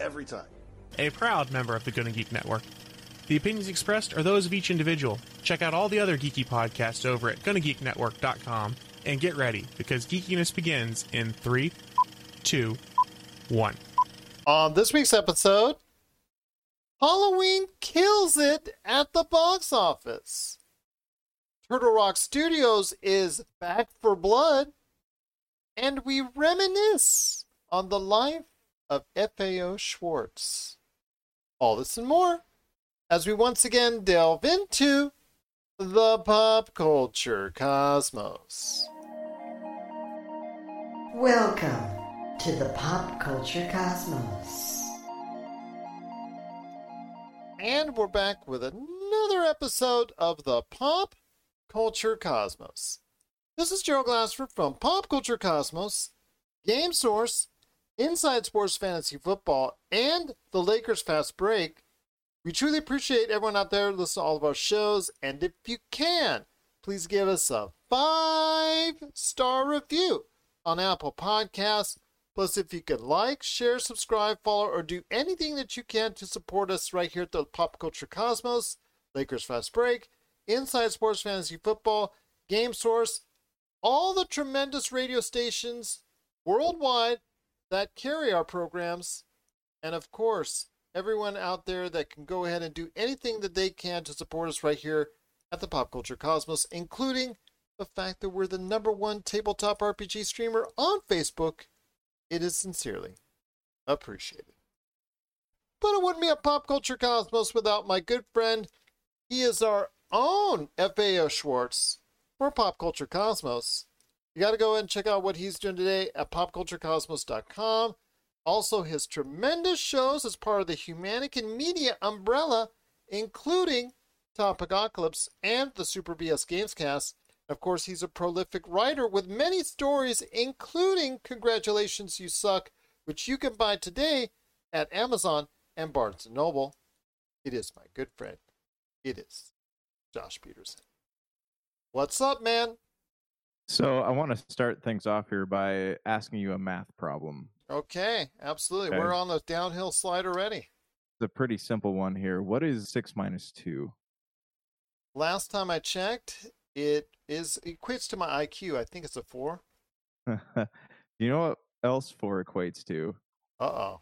every time. A proud member of the Gonna Geek Network. The opinions expressed are those of each individual. Check out all the other geeky podcasts over at GonnaGeekNetwork.com and get ready because geekiness begins in three, two, one. On this week's episode, Halloween kills it at the box office. Turtle Rock Studios is back for blood, and we reminisce on the life of FAO Schwartz. All this and more as we once again delve into the pop culture cosmos. Welcome to the Pop Culture Cosmos. And we're back with another episode of the Pop Culture Cosmos. This is Gerald Glassford from Pop Culture Cosmos, Game Source, Inside Sports Fantasy Football, and the Lakers Fast Break. We truly appreciate everyone out there listening to all of our shows, and if you can, please give us a five star review on Apple Podcasts. Plus, if you could like, share, subscribe, follow, or do anything that you can to support us right here at the Pop Culture Cosmos, Lakers Fast Break, Inside Sports Fantasy Football, Game Source, all the tremendous radio stations worldwide that carry our programs, and of course, everyone out there that can go ahead and do anything that they can to support us right here at the Pop Culture Cosmos, including the fact that we're the number one tabletop RPG streamer on Facebook. It is sincerely appreciated. But it wouldn't be a Pop Culture Cosmos without my good friend. He is our own FAO Schwartz for Pop Culture Cosmos. You got to go and check out what he's doing today at popculturecosmos.com. Also, his tremendous shows as part of the Humanican Media umbrella, including Topicocalypse and the Super BS Gamescast. Of course, he's a prolific writer with many stories, including Congratulations You Suck, which you can buy today at Amazon and Barnes & Noble. It is my good friend. It is Josh Peterson. What's up, man? So I want to start things off here by asking you a math problem. Okay, absolutely. Okay. We're on the downhill slide already. It's a pretty simple one here. What is six minus two? Last time I checked, it is equates to my IQ. I think it's a four. you know what else four equates to? Uh oh.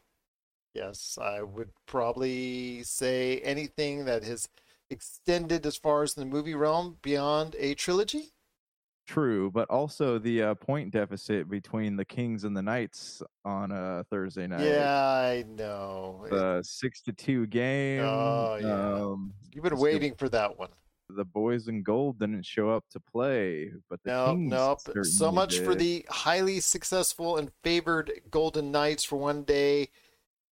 Yes, I would probably say anything that has extended as far as the movie realm beyond a trilogy. True, but also the uh, point deficit between the Kings and the Knights on a Thursday night. Yeah, I know. The six to two game. Oh, yeah. Um, You've been waiting for that one. The boys in gold didn't show up to play, but the No, Kings nope. So much for the highly successful and favored Golden Knights for one day.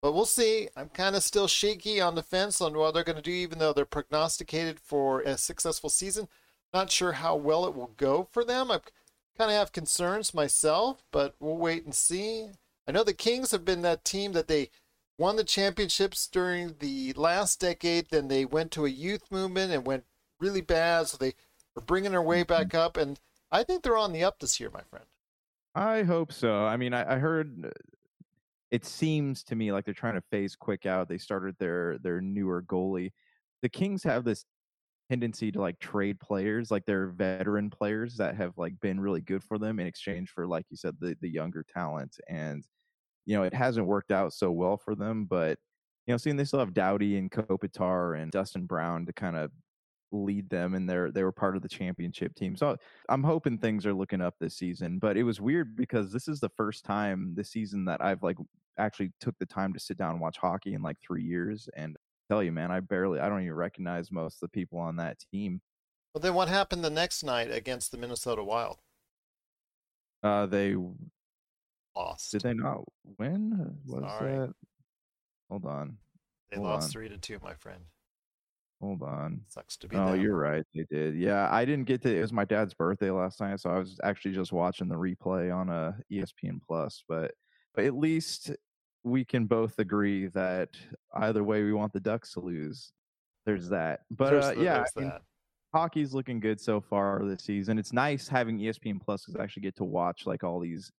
But we'll see. I'm kind of still shaky on the fence on what they're going to do, even though they're prognosticated for a successful season. Not sure how well it will go for them. I kind of have concerns myself, but we'll wait and see. I know the Kings have been that team that they won the championships during the last decade. Then they went to a youth movement and went really bad. So they are bringing their way back up. And I think they're on the up this year, my friend. I hope so. I mean, I, I heard uh, it seems to me like they're trying to phase Quick out. They started their their newer goalie. The Kings have this tendency to like trade players, like their veteran players that have like been really good for them in exchange for, like you said, the the younger talent. And you know, it hasn't worked out so well for them. But you know, seeing they still have Doughty and Kopitar and Dustin Brown to kind of lead them and they're they were part of the championship team. So I'm hoping things are looking up this season. But it was weird because this is the first time this season that I've like actually took the time to sit down and watch hockey in like three years. And tell you, man, I barely I don't even recognize most of the people on that team. Well, then what happened the next night against the Minnesota Wild? Uh they Lost. did they not win? Was Sorry. that Hold on. They Hold lost on. three to two, my friend. Hold on. Sucks to be Oh, you're right. They did. Yeah, I didn't get to. It was my dad's birthday last night, so I was actually just watching the replay on a ESPN Plus. But but at least we can both agree that either way, we want the Ducks to lose. There's that. But uh, the- yeah, I mean, that. hockey's looking good so far this season. It's nice having ESPN Plus because I actually get to watch like all these.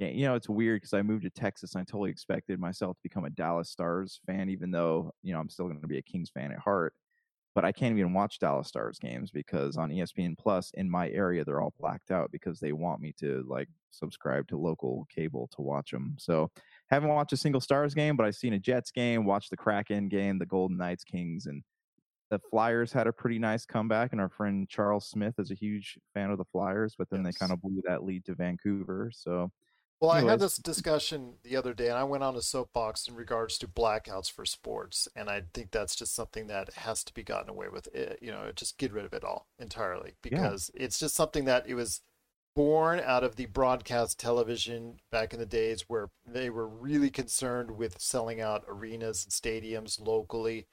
ga- You know, it's weird because I moved to Texas. And I totally expected myself to become a Dallas Stars fan, even though you know I'm still going to be a Kings fan at heart. But I can't even watch Dallas Stars games because on ESPN Plus in my area they're all blacked out because they want me to like subscribe to local cable to watch them. So haven't watched a single Stars game, but I've seen a Jets game, watched the Kraken game, the Golden Knights Kings, and the Flyers had a pretty nice comeback, and our friend Charles Smith is a huge fan of the Flyers, but then Yes. they kind of blew that lead to Vancouver. So Well, I had this discussion the other day, and I went on a soapbox in regards to blackouts for sports, and I think that's just something that has to be gotten away with. It, you know, just get rid of it all entirely because it's just something that it was born out of the broadcast television back in the days where they were really concerned with selling out arenas and stadiums locally,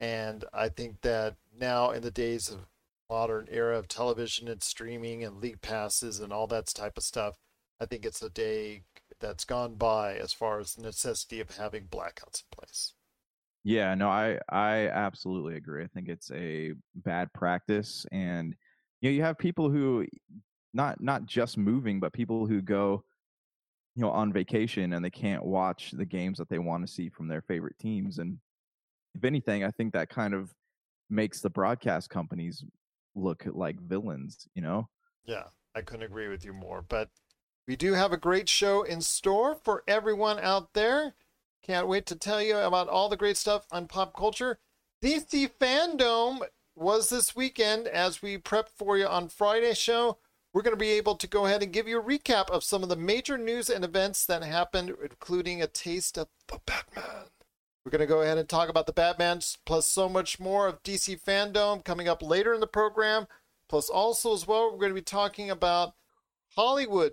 and I think that now in the days of modern era of television and streaming and league passes and all that type of stuff. I think it's a day that's gone by as far as the necessity of having blackouts in place. Yeah, no, I I absolutely agree. I think it's a bad practice, and you know, you have people who not not just moving, but people who go, you know, on vacation and they can't watch the games that they want to see from their favorite teams. And if anything, I think that kind of makes the broadcast companies look like villains. You know? Yeah, I couldn't agree with you more. But we do have a great show in store for everyone out there. Can't wait to tell you about all the great stuff on pop culture. DC Fandom was this weekend as we prep for you on Friday's show. We're going to be able to go ahead and give you a recap of some of the major news and events that happened, including a taste of the Batman. We're going to go ahead and talk about the Batman, plus so much more of DC Fandom coming up later in the program. Plus, also as well, we're going to be talking about Hollywood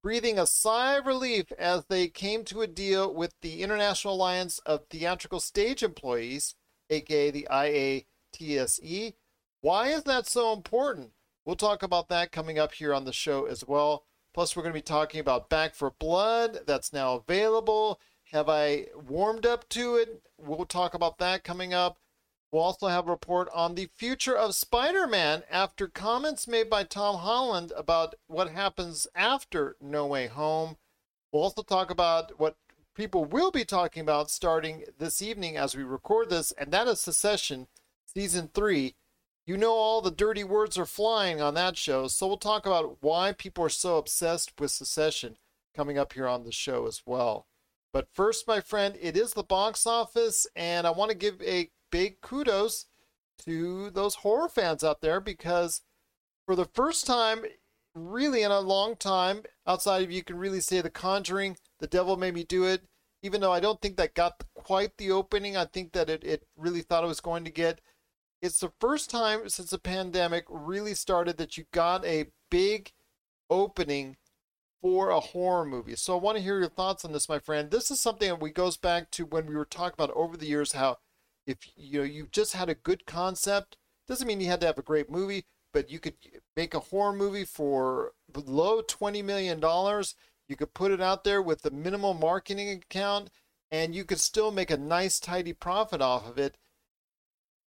breathing a sigh of relief as they came to a deal with the International Alliance of Theatrical Stage Employees, aka the IATSE. Why is that so important? We'll talk about that coming up here on the show as well. Plus, we're going to be talking about Back 4 Blood that's now available. Have I warmed up to it? We'll talk about that coming up. We'll also have a report on the future of Spider Man after comments made by Tom Holland about what happens after No Way Home. We'll also talk about what people will be talking about starting this evening as we record this, and that is Succession Season 3. You know, all the dirty words are flying on that show, so we'll talk about why people are so obsessed with Succession coming up here on the show as well. But first, my friend, it is the box office, and I want to give a big kudos to those horror fans out there because for the first time, really in a long time, outside of you can really say The Conjuring, The Devil Made Me Do It, even though I don't think that got quite the opening, I think that it, it really thought it was going to get. It's the first time since the pandemic really started that you got a big opening for a horror movie. So I want to hear your thoughts on this, my friend. This is something that we goes back to when we were talking about over the years how if you know you've just had a good concept, doesn't mean you had to have a great movie, but you could make a horror movie for below twenty million dollars. You could put it out there with the minimal marketing account, and you could still make a nice, tidy profit off of it.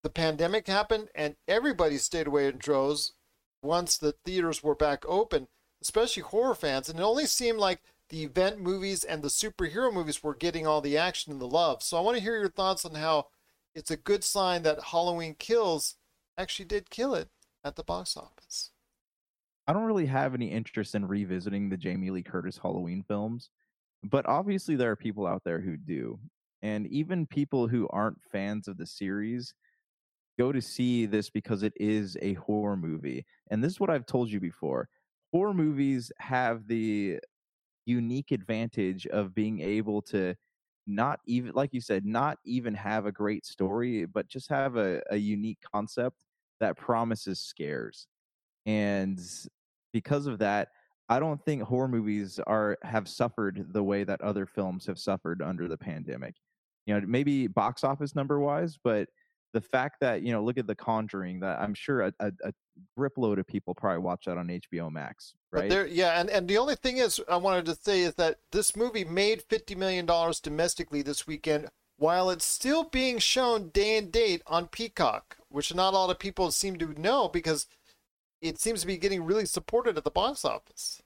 The pandemic happened, and everybody stayed away in droves once the theaters were back open, especially horror fans. And it only seemed like the event movies and the superhero movies were getting all the action and the love. So I want to hear your thoughts on how it's a good sign that Halloween Kills actually did kill it at the box office. I don't really have any interest in revisiting the Jamie Lee Curtis Halloween films, but obviously there are people out there who do. And even people who aren't fans of the series go to see this because it is a horror movie. And this is what I've told you before. Horror movies have the unique advantage of being able to not even like you said, not even have a great story, but just have a, a unique concept that promises scares. And because of that, I don't think horror movies are have suffered the way that other films have suffered under the pandemic. you know, maybe box office number wise, but the fact that you know, look at The Conjuring, that I'm sure a, a, a of people probably watch that on HBO Max, But right? there, yeah, and, and the only thing is, I wanted to say is that this movie made fifty million dollars domestically this weekend, while it's still being shown day and date on Peacock, which not a lot of people seem to know because it seems to be getting really supported at the box office.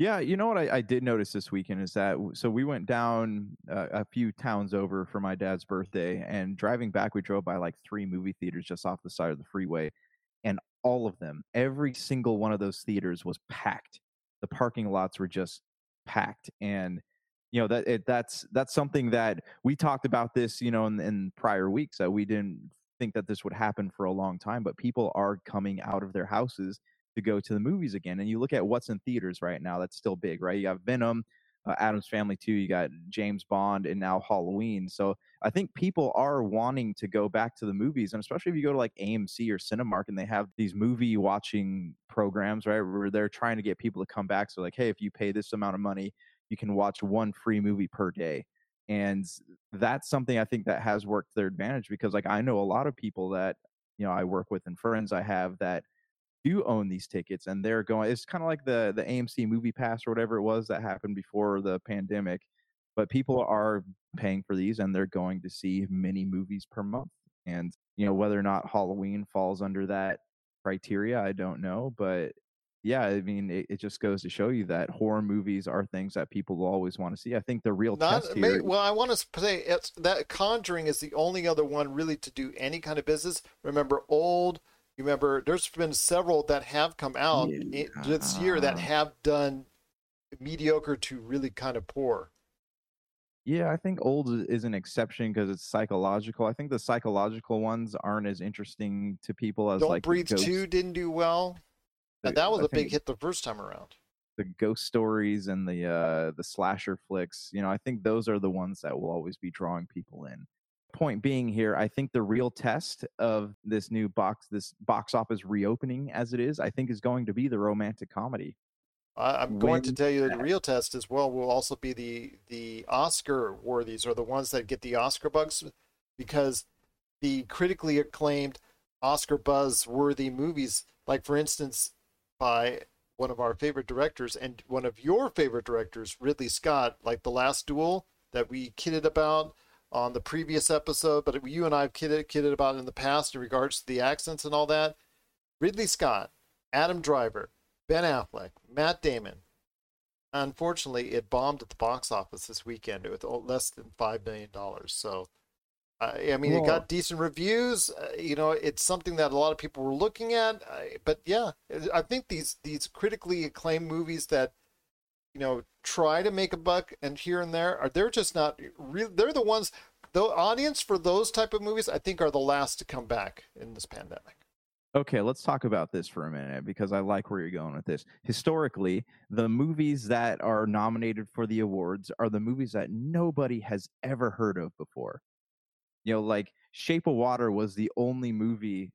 Yeah, you know what I, I did notice this weekend is that so we went down uh, a few towns over for my dad's birthday, and driving back, we drove by like three movie theaters just off the side of the freeway, and all of them, every single one of those theaters was packed. The parking lots were just packed, and you know that it, that's that's something that we talked about this, you know, in, in prior weeks that we didn't think that this would happen for a long time, but people are coming out of their houses to go to the movies again. And you look at what's in theaters right now, that's still big, right? You got Venom, uh, Addams Family 2, you got James Bond, and now Halloween. So I think people are wanting to go back to the movies. And especially if you go to like AMC or Cinemark and they have these movie watching programs, right? Where they're trying to get people to come back. So, like, hey, if you pay this amount of money, you can watch one free movie per day. And that's something I think that has worked their advantage because, like, I know a lot of people that, you know, I work with and friends I have that do own these tickets and they're going it's kind of like the the AMC movie pass or whatever it was that happened before the pandemic but people are paying for these and they're going to see many movies per month and you know whether or not Halloween falls under that criteria I don't know but yeah I mean it, it just goes to show you that horror movies are things that people will always want to see I think the real Not test uh, may, here well, I want to say it's that Conjuring is the only other one really to do any kind of business. Remember, old. You remember, there's been several that have come out i- this year that have done mediocre to really kind of poor. Yeah, I think old is an exception because it's psychological. I think the psychological ones aren't as interesting to people as Don't like the Breathe ghost, two didn't do well, the- that was I a big hit the first time around. The ghost stories and the uh, the slasher flicks. You know, I think those are the ones that will always be drawing people in. Point being here, I think the real test of this new box, this box office reopening as it is, I think is going to be the romantic comedy. I'm going to tell you that the real test as well will also be the the Oscar worthies or the ones that get the Oscar bugs because the critically acclaimed Oscar buzz worthy movies, like for instance, by one of our favorite directors and one of your favorite directors, Ridley Scott, like The Last Duel that we kidded about on the previous episode, but you and I have kidded, kidded about in the past in regards to the accents and all that. Ridley Scott, Adam Driver, Ben Affleck, Matt Damon. Unfortunately, it bombed at the box office this weekend with less than five million dollars. So, I I mean, it got decent reviews. Uh, you know, it's something that a lot of people were looking at. Uh, but yeah, I think these these critically acclaimed movies that you know try to make a buck and here and there are they're just not real. They're the ones. The audience for those type of movies, I think, are the last to come back in this pandemic. Okay, let's talk about this for a minute because I like where you're going with this. Historically, the movies that are nominated for the awards are the movies that nobody has ever heard of before. You know, like Shape of Water was the only movie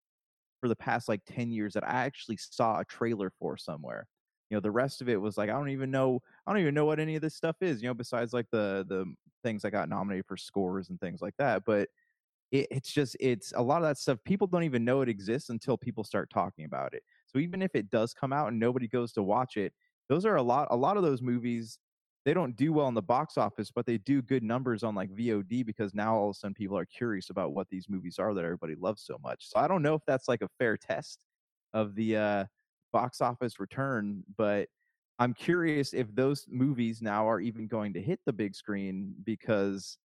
for the past like 10 years that I actually saw a trailer for somewhere. You know, the rest of it was like I don't even know I don't even know what any of this stuff is, you know, besides like the the things that got nominated for scores and things like that. But it, it's just it's a lot of that stuff people don't even know it exists until people start talking about it so even if it does come out and nobody goes to watch it those are a lot a lot of those movies they don't do well in the box office but they do good numbers on like vod because now all of a sudden people are curious about what these movies are that everybody loves so much so i don't know if that's like a fair test of the uh box office return but i'm curious if those movies now are even going to hit the big screen because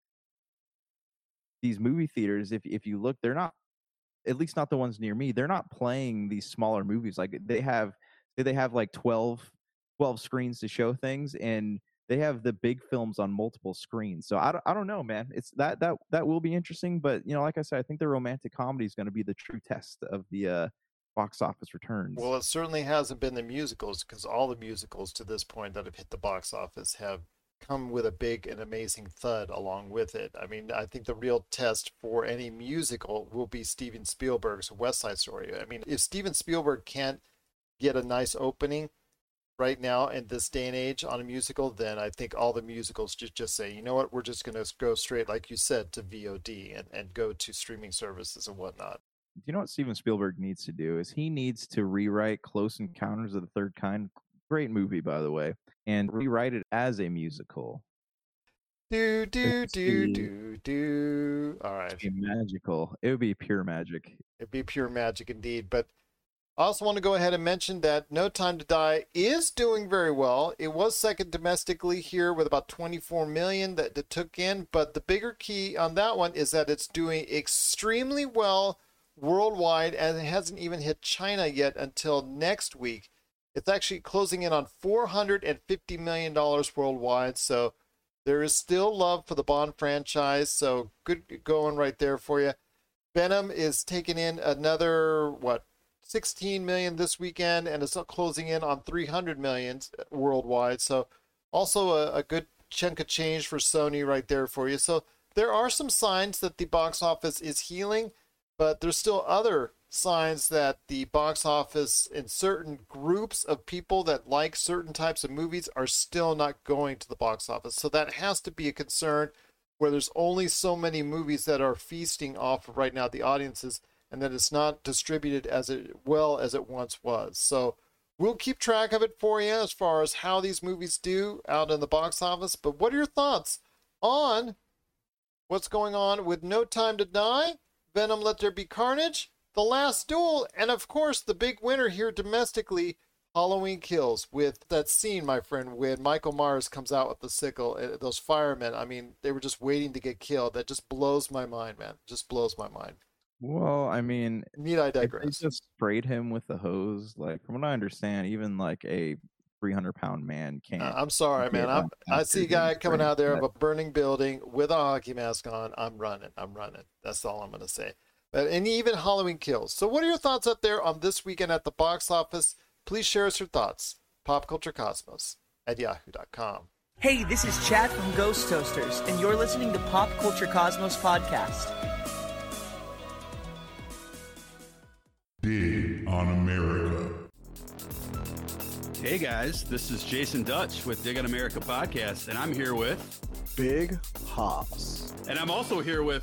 these movie theaters if if you look they're not at least not the ones near me they're not playing these smaller movies like they have they have like 12 12 screens to show things and they have the big films on multiple screens so i don't, I don't know man it's that that that will be interesting but you know like i said i think the romantic comedy is going to be the true test of the uh box office returns Well, it certainly hasn't been the musicals because all the musicals to this point that have hit the box office have come with a big and amazing thud along with it. I mean, I think the real test for any musical will be Steven Spielberg's West Side Story. I mean, if Steven Spielberg can't get a nice opening right now in this day and age on a musical, then I think all the musicals just just say, you know what, we're just going to go straight, like you said, to VOD and, and go to streaming services and whatnot. Do you know what Steven Spielberg needs to do? Is he needs to rewrite Close Encounters of the Third Kind. Great movie, by the way, and rewrite it as a musical. Do do do do do. All right. It'd be magical. It would be pure magic. It'd be pure magic indeed. But I also want to go ahead and mention that No Time to Die is doing very well. It was second domestically here with about 24 million that it took in. But the bigger key on that one is that it's doing extremely well worldwide and it hasn't even hit China yet until next week. It's actually closing in on $450 million worldwide. So there is still love for the Bond franchise. So good going right there for you. Venom is taking in another what 16 million this weekend and it's closing in on 300 million worldwide. So also a, a good chunk of change for Sony right there for you. So there are some signs that the box office is healing, but there's still other signs that the box office in certain groups of people that like certain types of movies are still not going to the box office. So that has to be a concern where there's only so many movies that are feasting off of right now the audiences and that it's not distributed as it well as it once was. So we'll keep track of it for you as far as how these movies do out in the box office. But what are your thoughts on what's going on with No Time to Die, Venom Let There Be Carnage, The Last Duel, and of course the big winner here domestically, Halloween Kills, with that scene, my friend, when Michael Myers comes out with the sickle, uh, those firemen, I mean, they were just waiting to get killed. That just blows my mind, man. Just blows my mind. Well, I mean, Need I digress? they just sprayed him with the hose, like from what I understand, even like a 300 pound man can't. Uh, I'm sorry, man. I'm, I see a guy coming out there of a burning building with a hockey mask on. I'm running. I'm running. That's all I'm going to say. But and even Halloween kills. So, what are your thoughts up there on this weekend at the box office? Please share us your thoughts. Pop Culture Cosmos at yahoo.com. Hey, this is Chad from Ghost Toasters, and you're listening to Pop Culture Cosmos Podcast. Dig on America. Hey guys, this is Jason Dutch with Dig on America podcast, and I'm here with, Big Hops. and I'm also here with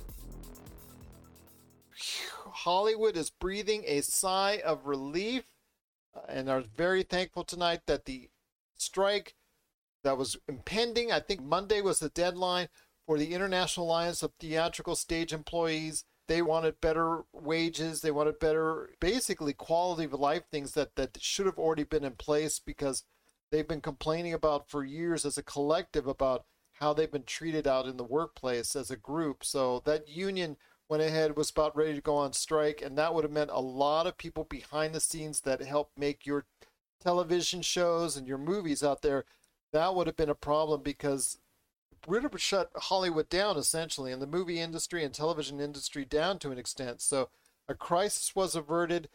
Hollywood is breathing a sigh of relief uh, and are very thankful tonight that the strike that was impending, I think Monday was the deadline for the International Alliance of Theatrical Stage Employees. They wanted better wages, they wanted better, basically, quality of life things that, that should have already been in place because they've been complaining about for years as a collective about how they've been treated out in the workplace as a group. So that union went ahead was about ready to go on strike and that would have meant a lot of people behind the scenes that help make your television shows and your movies out there that would have been a problem because would have shut hollywood down essentially and the movie industry and television industry down to an extent. So a crisis was averted.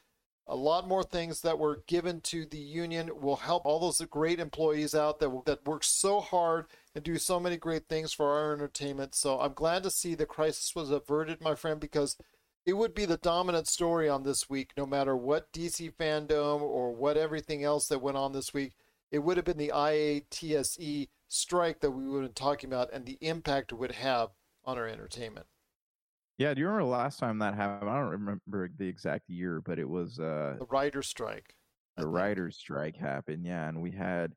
A lot more things that were given to the union will help all those great employees out that that work so hard and do so many great things for our entertainment. So I'm glad to see the crisis was averted, my friend, because it would be the dominant story on this week, no matter what DC fandom or what everything else that went on this week. It would have been the IATSE strike that we would have been talking about and the impact it would have on our entertainment. Yeah, do you remember the last time that happened? I don't remember the exact year, but it was uh The writer's strike. the writers' strike happened. Yeah, and we had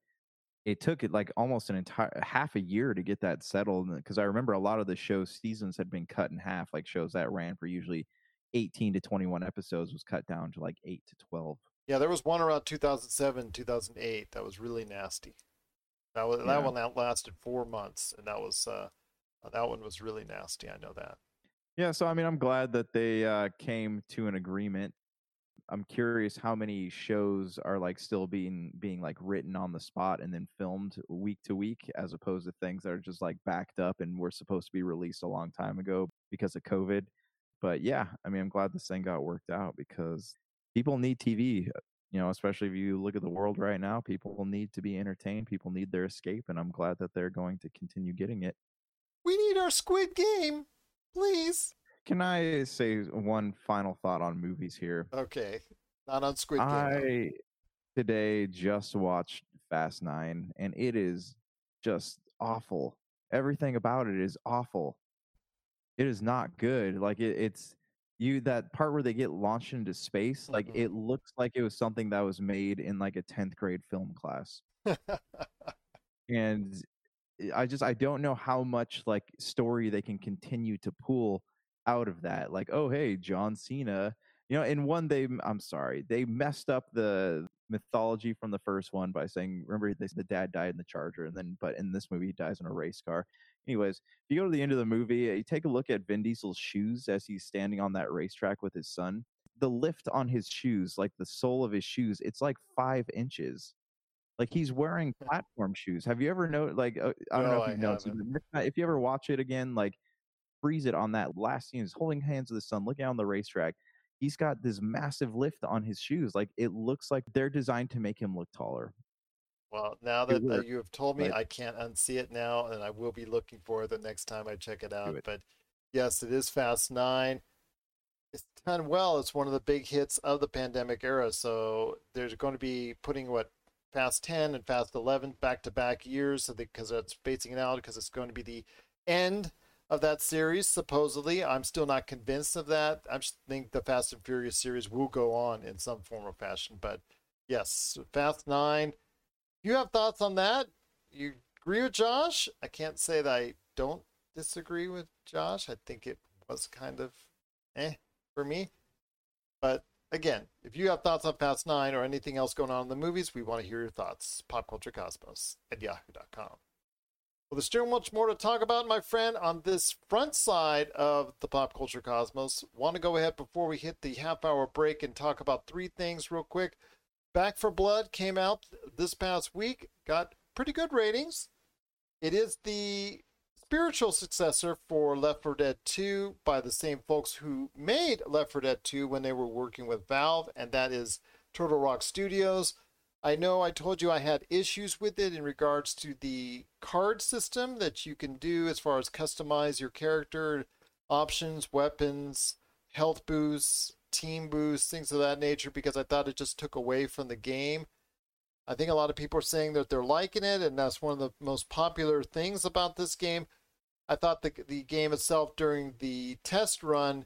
it took it like almost an entire half a year to get that settled because I remember a lot of the show seasons had been cut in half. Like shows that ran for usually eighteen to twenty one episodes was cut down to like eight to twelve. Yeah, there was one around 2007, 2008 that was really nasty. That was Yeah. that one that lasted four months, and that was uh, that one was really nasty. I know that. Yeah, so I mean, I'm glad that they uh, came to an agreement. I'm curious how many shows are like still being being like written on the spot and then filmed week to week, as opposed to things that are just like backed up and were supposed to be released a long time ago because of COVID. But yeah, I mean, I'm glad this thing got worked out because people need TV. Uh, you know, especially if you look at the world right now, people need to be entertained. People need their escape, and I'm glad that they're going to continue getting it. We need our Squid Game, please. Can I say one final thought on movies here? Okay, not on Squid Game. I today just watched Fast Nine, and it is just awful. Everything about it is awful. It is not good. Like it, it's you that part where they get launched into space. Like Mhm. it looks like it was something that was made in like a tenth grade film class. and I just I don't know how much like story they can continue to pull out of that. Like, oh hey, John Cena. You know, in one they I'm sorry, they messed up the mythology from the first one by saying, remember they, the dad died in the Charger, and then but in this movie he dies in a race car. Anyways, if you go to the end of the movie, uh, you take a look at Vin Diesel's shoes as he's standing on that racetrack with his son. The lift on his shoes, like the sole of his shoes, it's like five inches. Like he's wearing platform shoes. Have you ever know? Like uh, I don't No, know if you noticed. it, haven't. but if not- If you ever watch it again, like freeze it on that last scene. He's holding hands with his son, looking on the racetrack. He's got this massive lift on his shoes. Like it looks like they're designed to make him look taller. Well, now It that uh, you have told me, but- I can't unsee it now, and I will be looking for it the next time I check it out. it. But yes, it is Fast Nine. It's done well. It's one of the big hits of the pandemic era. So they're going to be putting what Fast Ten and Fast Eleven back to back years, so because that's spacing it out because it's going to be the end of that series. Supposedly, I'm still not convinced of that. I think the Fast and Furious series will go on in some form or fashion. But yes, Fast Nine you have thoughts on that? You agree with Josh? I can't say that I don't disagree with Josh. I think it was kind of eh for me. But again, if you have thoughts on Fast 9 or anything else going on in the movies, we want to hear your thoughts. Popculturecosmos at yahoo.com. Well, there's still much more to talk about, my friend, on this front side of the pop culture cosmos. Want to go ahead before we hit the half hour break and talk about three things real quick. Back 4 Blood came out this past week, got pretty good ratings. It is the spiritual successor for Left 4 Dead 2 by the same folks who made Left 4 Dead 2 when they were working with Valve, and that is Turtle Rock Studios. I know I told you I had issues with it in regards to the card system that you can do as far as customize your character options, weapons, health boosts, team boosts, things of that nature, because I thought it just took away from the game. I think a lot of people are saying that they're liking it, and that's one of the most popular things about this game. I thought the, the game itself during the test run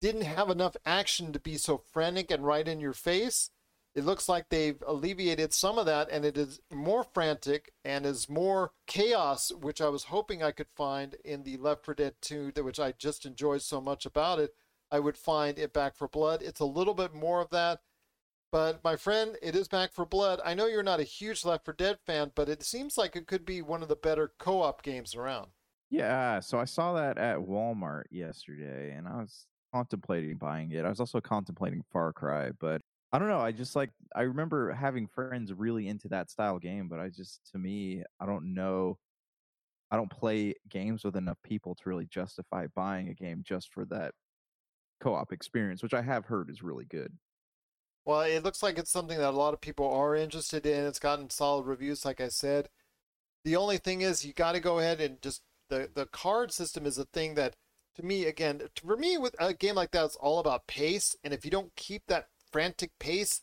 didn't have enough action to be so frantic and right in your face. It looks like they've alleviated some of that, and it is more frantic and is more chaos, which I was hoping I could find in the Left 4 Dead 2, which I just enjoyed so much about it. I would find it Back 4 Blood. It's a little bit more of that. But my friend, it is Back 4 Blood. I know you're not a huge Left 4 Dead fan, but it seems like it could be one of the better co-op games around. Yeah, so I saw that at Walmart yesterday and I was contemplating buying it. I was also contemplating Far Cry, but I don't know. I just like I remember having friends really into that style game, but I just to me, I don't know I don't play games with enough people to really justify buying a game just for that co-op experience, which I have heard is really good. Well, it looks like it's something that a lot of people are interested in. It's gotten solid reviews, like I said. The only thing is, you got to go ahead and just the the card system is a thing that, to me, again, for me, with a game like that, it's all about pace. And if you don't keep that frantic pace,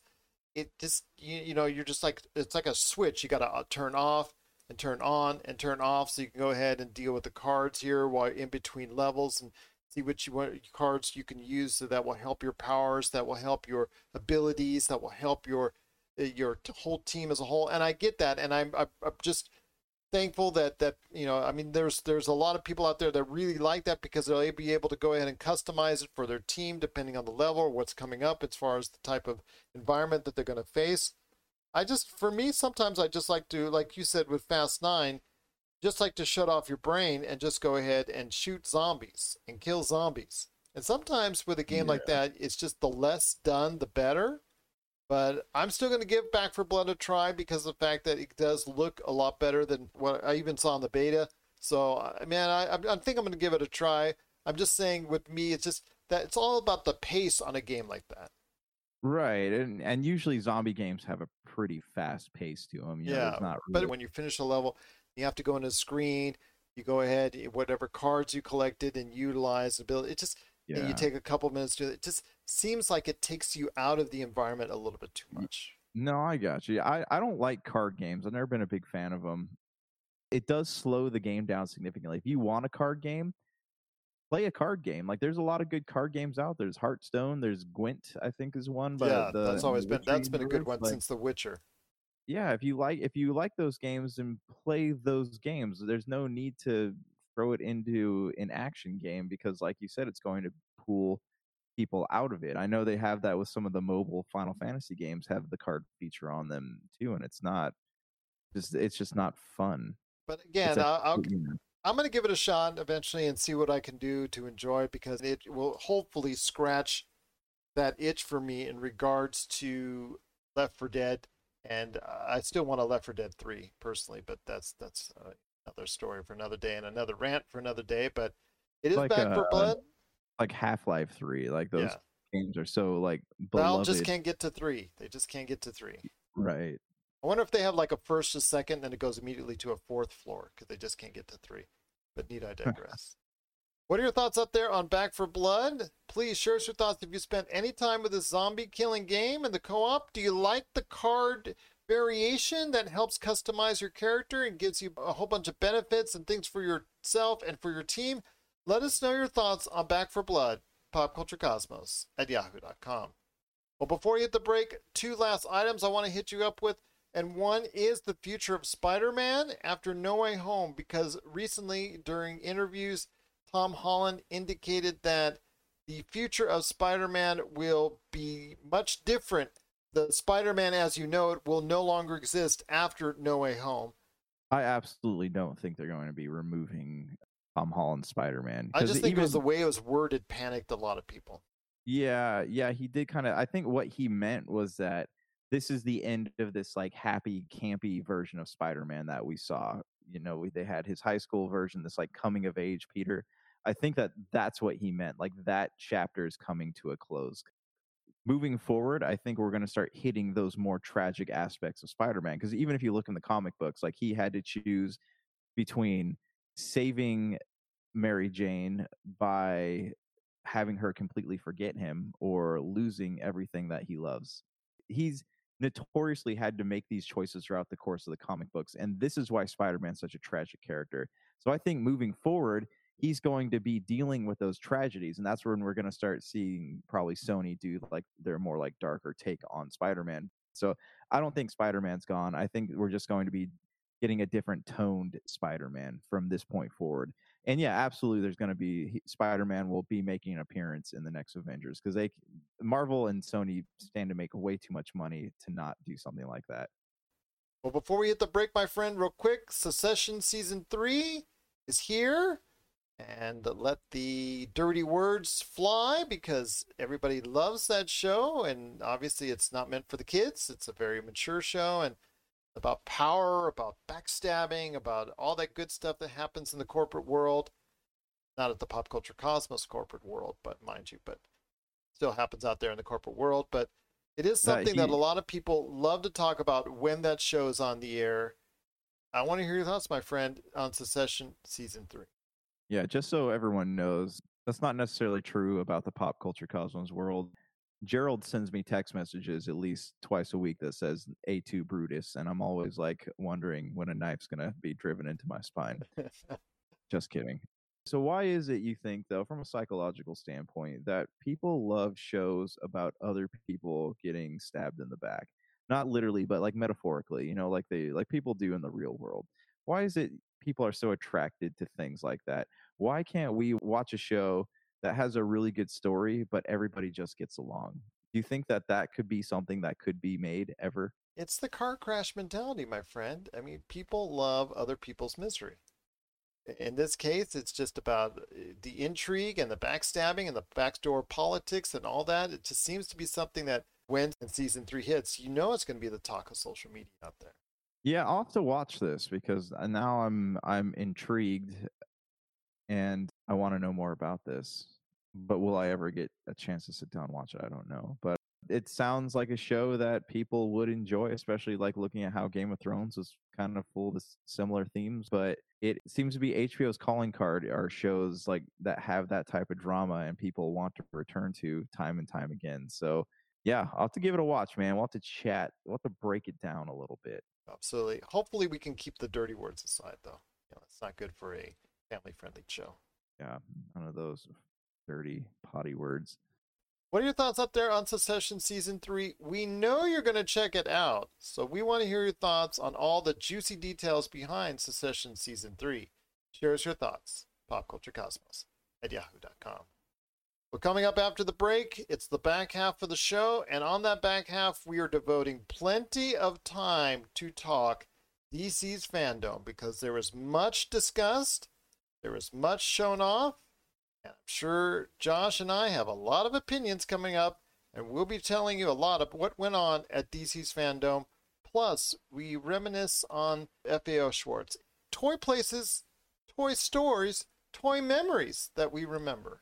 it just you, you know you're just like it's like a switch. You got to turn off and turn on and turn off, so you can go ahead and deal with the cards here while in between levels and see which you want cards you can use so that will help your powers, that will help your abilities, that will help your uh, your whole team as a whole. And I get that, and I'm, I'm just thankful that that you know I mean there's there's a lot of people out there that really like that because they'll be able to go ahead and customize it for their team depending on the level or what's coming up as far as the type of environment that they're going to face. I just for me sometimes I just like to like you said with Fast 9 just like to shut off your brain and just go ahead and shoot zombies and kill zombies. And sometimes with a game like that, it's just the less done, the better. But I'm still going to give Back 4 Blood a try because of the fact that it does look a lot better than what I even saw in the beta. So, man, I, I think I'm going to give it a try. I'm just saying with me, it's just that it's all about the pace on a game like that. Right, and and usually zombie games have a pretty fast pace to them. You know, yeah, there's not but when you finish a level, you have to go into the screen. You go ahead, whatever cards you collected and utilize and build. It just Yeah. you take a couple minutes to. It just seems like it takes you out of the environment a little bit too much. No, I got you. I, I don't like card games. I've never been a big fan of them. It does slow the game down significantly. If you want a card game, play a card game. Like there's a lot of good card games out. There's Hearthstone. There's Gwent. I think is one. But yeah, the, that's always been that's been a good one like, since The Witcher. yeah if you like if you like those games and play those games there's no need to throw it into an action game because like you said it's going to pull people out of it i know they have that with some of the mobile final fantasy games have the card feature on them too and it's not just it's just not fun But again, a- I'll, I'll, I'm going to give it a shot eventually and see what I can do to enjoy it because it will hopefully scratch that itch for me in regards to Left 4 Dead. And I still want a Left 4 Dead 3 personally, but that's that's uh, another story for another day and another rant for another day. But it is like, back for uh, blood. Like half-life 3 like those Yeah. games are so like Valve beloved just can't get to three. They just can't get to three. right I wonder if they have like a first, a second, then it goes immediately to a fourth floor because they just can't get to three. But need I digress? what are your thoughts up there on Back 4 Blood? Please share us your thoughts. If you spent any time with this zombie killing game and the co-op, do you like the card variation that helps customize your character and gives you a whole bunch of benefits and things for yourself and for your team? Let us know your thoughts on Back 4 Blood, Pop Culture Cosmos at yahoo.com. Well, before you hit the break, two last items I want to hit you up with. And one is the future of Spider Man after No Way Home, because recently during interviews, Tom Holland indicated that the future of Spider Man will be much different. The Spider Man as you know it will no longer exist after No Way Home. i absolutely don't think they're going to be removing tom holland's spider-man I just think it was the way it was worded panicked a lot of people. Yeah, yeah, he did kind of. I think what he meant was that this is the end of this like happy, campy version of Spider-Man that we saw. You know, they had his high school version, this like coming of age Peter. I think that that's what he meant. Like that chapter is coming to a close. Moving forward, I think we're going to start hitting those more tragic aspects of Spider-Man because even if you look in the comic books, like he had to choose between saving Mary Jane by having her completely forget him or losing everything that he loves. He's notoriously had to make these choices throughout the course of the comic books, and this is why Spider Man's such a tragic character. So I think moving forward, he's going to be dealing with those tragedies, and that's when we're going to start seeing probably Sony do like their more like darker take on Spider Man. So I don't think Spider Man's gone. I think we're just going to be getting a different toned Spider Man from this point forward and yeah, absolutely. There's going to be Spider Man will be making an appearance in the next Avengers because they Marvel and Sony stand to make way too much money to not do something like that. Well, before we hit the break, my friend, real quick, Succession Season 3 is here. And let the dirty words fly because everybody loves that show. And obviously, it's not meant for the kids. It's a very mature show and about power, about backstabbing, about all that good stuff that happens in the corporate world. Not at the pop culture cosmos corporate world, but mind you, but still happens out there in the corporate world. But it is That something that he- a lot of people love to talk about when that show is on the air. I want to hear your thoughts, my friend, on Succession Season 3. Yeah, just so everyone knows, that's not necessarily true about the pop culture cosmos world. Gerald sends me text messages at least twice a week that says A2 Brutus, and I'm always like wondering when a knife's going to be driven into my spine. Just kidding. So, why is it you think, though, from a psychological standpoint, that people love shows about other people getting stabbed in the back? Not literally, but like metaphorically, you know, like they like people do in the real world. Why is it people are so attracted to things like that? Why can't we watch a show that has a really good story, but everybody just gets along? Do you think that that could be something that could be made ever? It's the car crash mentality, my friend. I mean, people love other people's misery. In this case, it's just about uh, the intrigue and the backstabbing and the backdoor politics and all that. It just seems to be something that when season three hits, you know it's going to be the talk of social media out there. Yeah, I'll have to watch this because uh, now I'm I'm intrigued and I want to know more about this. But will I ever get a chance to sit down and watch it? I don't know. But it sounds like a show that people would enjoy, especially like looking at how Game of Thrones was kind of full of similar themes. But it seems to be HBO's calling card are shows like that have that type of drama and people want to return to time and time again. So yeah, I'll have to give it a watch, man. We'll have to chat. We'll have to break it down a little bit. Absolutely. Hopefully, we can keep the dirty words aside, though. You know, it's not good for a family-friendly show. Yeah, none of those dirty potty words. What are your thoughts up there on Succession Season 3? We know you're going to check it out, so we want to hear your thoughts on all the juicy details behind Succession Season 3. Share us your thoughts. PopCultureCosmos at yahoo.com. But coming up after the break, it's the back half of the show, and on that back half, we are devoting plenty of time to talk DC's fandom because there was much discussed, there was much shown off, and I'm sure Josh and I have a lot of opinions coming up, and we'll be telling you a lot of what went on at DC's fandom. Plus, we reminisce on FAO Schwarz. Toy places, toy stories, toy memories that we remember.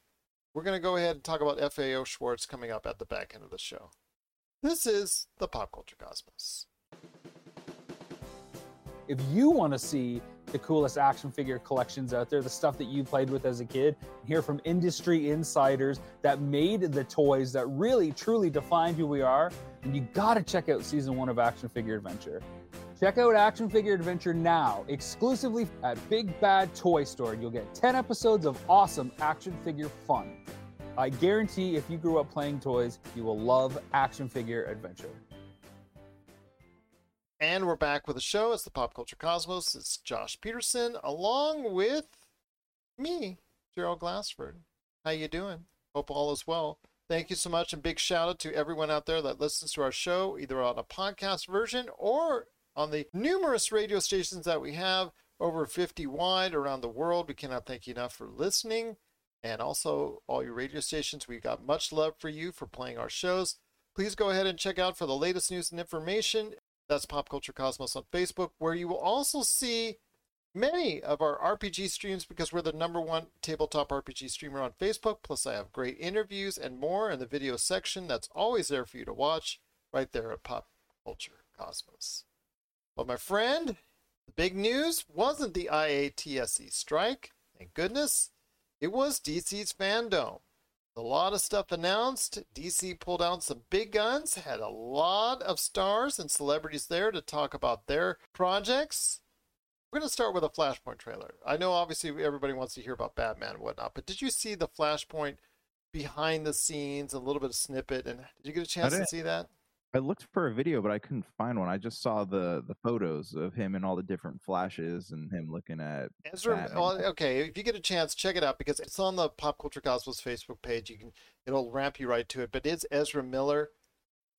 We're going to go ahead and talk about FAO Schwarz coming up at the back end of the show. This is the Pop Culture Cosmos. If you want to see the coolest action figure collections out there, the stuff that you played with as a kid, hear from industry insiders that made the toys that really truly defined who we are, and you got to check out season one of Action Figure Adventure. Check out Action Figure Adventure now, exclusively at Big Bad Toy Store. You'll get 10 episodes of awesome action figure fun. I guarantee if you grew up playing toys, you will love Action Figure Adventure. And we're back with the show. It's the Pop Culture Cosmos. It's Josh Peterson along with me, Gerald Glassford. How you doing? Hope all is well. Thank you so much and big shout out to everyone out there that listens to our show either on a podcast version or on the numerous radio stations that we have over 50 wide around the world. We cannot thank you enough for listening. And also all your radio stations. We've got much love for you for playing our shows. Please go ahead and check out for the latest news and information that's Pop Culture Cosmos on Facebook, where you will also see many of our RPG streams because we're the number one tabletop RPG streamer on Facebook. Plus, I have great interviews and more in the video section that's always there for you to watch right there at Pop Culture Cosmos. But my friend, the big news wasn't the IATSE strike. Thank goodness. It was DC's fandom a lot of stuff announced. DC pulled out some big guns, had a lot of stars and celebrities there to talk about their projects. We're going to start with a Flashpoint trailer. I know obviously everybody wants to hear about Batman and whatnot, but did you see the Flashpoint behind the scenes, a little bit of snippet, and did you get a chance to see that? I looked for a video, but I couldn't find one. I just saw the the photos of him and all the different flashes and him looking at Ezra. Well, okay, if you get a chance, check it out because it's on the Pop Culture Cosmos Facebook page. You can it'll ramp you right to it. But it's Ezra Miller,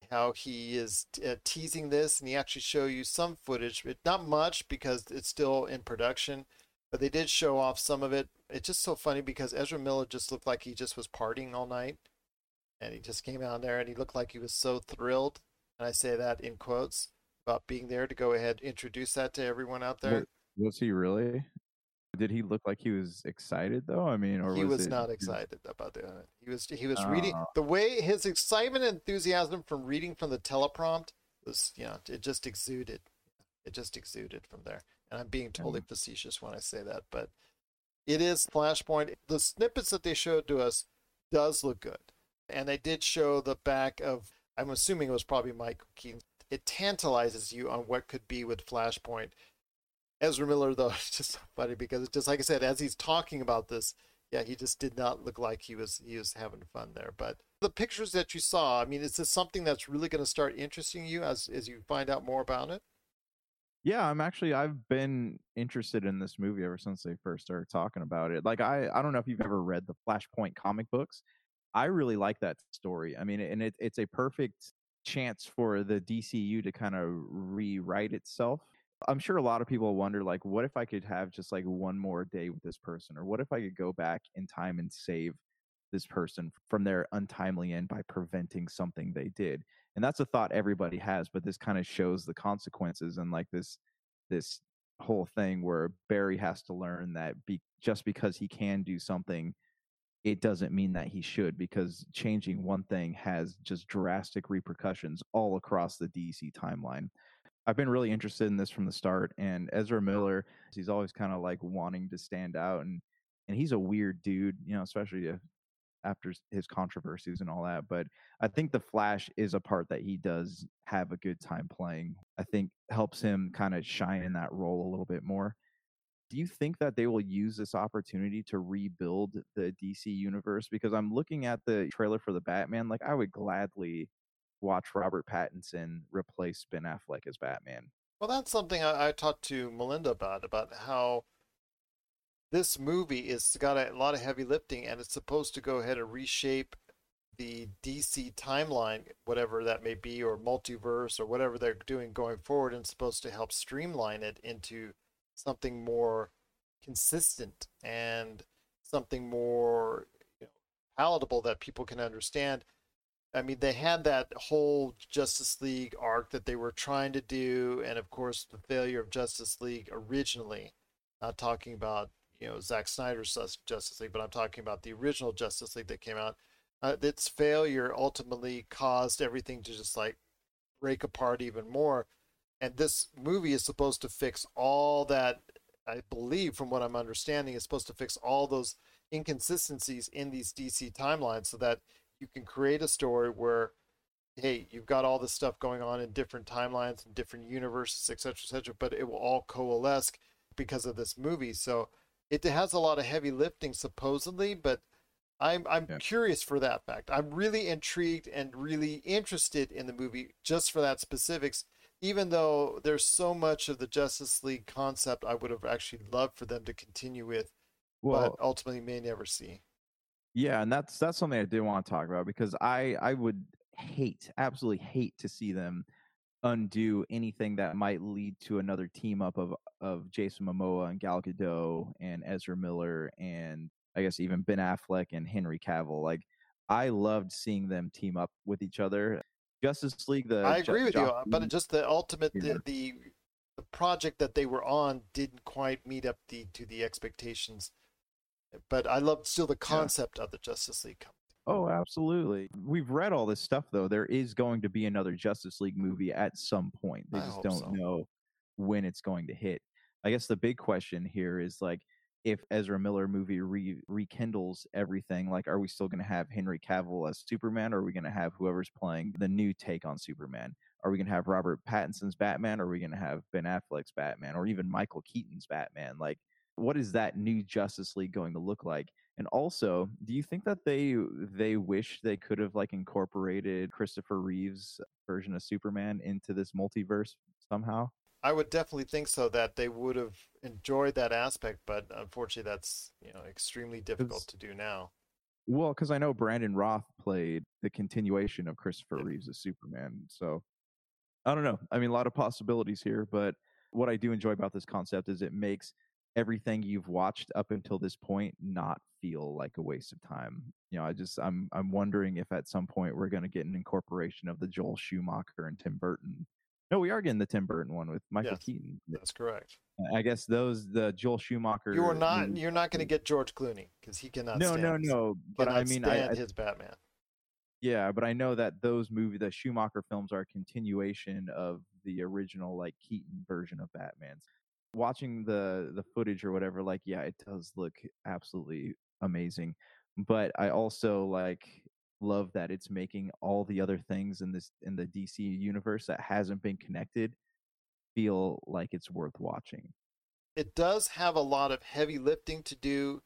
how he is uh, teasing this, and he actually show you some footage, but not much because it's still in production. But they did show off some of it. It's just so funny because Ezra Miller just looked like he just was partying all night and he just came out there and he looked like he was so thrilled and i say that in quotes about being there to go ahead introduce that to everyone out there. Was he really? Did he look like he was excited though? I mean or he was, was it, not excited about that he was he was uh, reading the way his excitement and enthusiasm from reading from the teleprompt was you know it just exuded. It just exuded from there. And i'm being totally facetious when i say that but it is flashpoint. The snippets that they showed to us does look good and they did show the back of i'm assuming it was probably mike keaton. It tantalizes you on what could be with flashpoint. Ezra miller though it's just so funny because just like i said as he's talking about this yeah he just did not look like he was he was having fun there. But the pictures that you saw i mean is this something that's really going to start interesting you as as you find out more about it? Yeah i'm actually i've been interested in this movie ever since they first started talking about it. Like i i don't know if you've ever read the flashpoint comic books I really like that story. I mean, and it, it's a perfect chance for the DCU to kind of rewrite itself. I'm sure a lot of people wonder, like, what if I could have just like one more day with this person? Or what if I could go back in time and save this person from their untimely end by preventing something they did? And that's a thought everybody has, but this kind of shows the consequences and like this this whole thing where Barry has to learn that be, just because he can do something it doesn't mean that he should because changing one thing has just drastic repercussions all across the DC timeline. I've been really interested in this from the start and Ezra Miller, he's always kind of like wanting to stand out and and he's a weird dude, you know, especially if, after his controversies and all that, but I think the Flash is a part that he does have a good time playing. I think helps him kind of shine in that role a little bit more do you think that they will use this opportunity to rebuild the DC universe? Because I'm looking at the trailer for the Batman, like I would gladly watch Robert Pattinson replace Ben Affleck as Batman. Well, that's something I, I talked to Melinda about about how this movie is got a lot of heavy lifting, and it's supposed to go ahead and reshape the DC timeline, whatever that may be, or multiverse, or whatever they're doing going forward, and supposed to help streamline it into something more consistent and something more you know, palatable that people can understand. I mean, they had that whole Justice League arc that they were trying to do, and of course, the failure of Justice League originally. Not talking about you know Zack Snyder's Justice League, but I'm talking about the original Justice League that came out. Uh, its failure ultimately caused everything to just like break apart even more and this movie is supposed to fix all that i believe from what i'm understanding is supposed to fix all those inconsistencies in these dc timelines so that you can create a story where hey you've got all this stuff going on in different timelines and different universes etc etc but it will all coalesce because of this movie so it has a lot of heavy lifting supposedly but I'm I'm yeah. curious for that fact. I'm really intrigued and really interested in the movie just for that specifics even though there's so much of the Justice League concept I would have actually loved for them to continue with, well, but ultimately may never see. Yeah, and that's that's something I did want to talk about because I I would hate, absolutely hate to see them undo anything that might lead to another team up of of Jason Momoa and Gal Gadot and Ezra Miller and I guess even Ben Affleck and Henry Cavill. Like I loved seeing them team up with each other. Justice League. The I agree with you, uh, but just the ultimate yeah. the, the, the project that they were on didn't quite meet up the to the expectations. But I loved still the concept yeah. of the Justice League. Oh, absolutely. We've read all this stuff though. There is going to be another Justice League movie at some point. They just don't so. know when it's going to hit. I guess the big question here is like if Ezra Miller movie re- rekindles everything, like, are we still going to have Henry Cavill as Superman, or are we going to have whoever's playing the new take on Superman? Are we going to have Robert Pattinson's Batman, or are we going to have Ben Affleck's Batman, or even Michael Keaton's Batman? Like, what is that new Justice League going to look like? And also, do you think that they they wish they could have like incorporated Christopher Reeve's version of Superman into this multiverse somehow? I would definitely think so that they would have enjoyed that aspect, but unfortunately, that's you know extremely difficult to do now. Well, because I know Brandon Routh played the continuation of Christopher yeah. Reeves as Superman, so I don't know. I mean, a lot of possibilities here, but what I do enjoy about this concept is it makes everything you've watched up until this point not feel like a waste of time. You know, I just I'm I'm wondering if at some point we're going to get an incorporation of the Joel Schumacher and Tim Burton no, we are getting the Tim Burton one with Michael yes, Keaton. That's correct. I guess those the Joel Schumacher. You are not. You're not going to get George Clooney because he cannot. No, stand, no, no. But I mean, I, I, his Batman. Yeah, but I know that those movie, the Schumacher films, are a continuation of the original like Keaton version of Batman's. Watching the the footage or whatever, like, yeah, it does look absolutely amazing. But I also like love that it's making all the other things in this in the DC universe that hasn't been connected feel like it's worth watching. It does have a lot of heavy lifting to do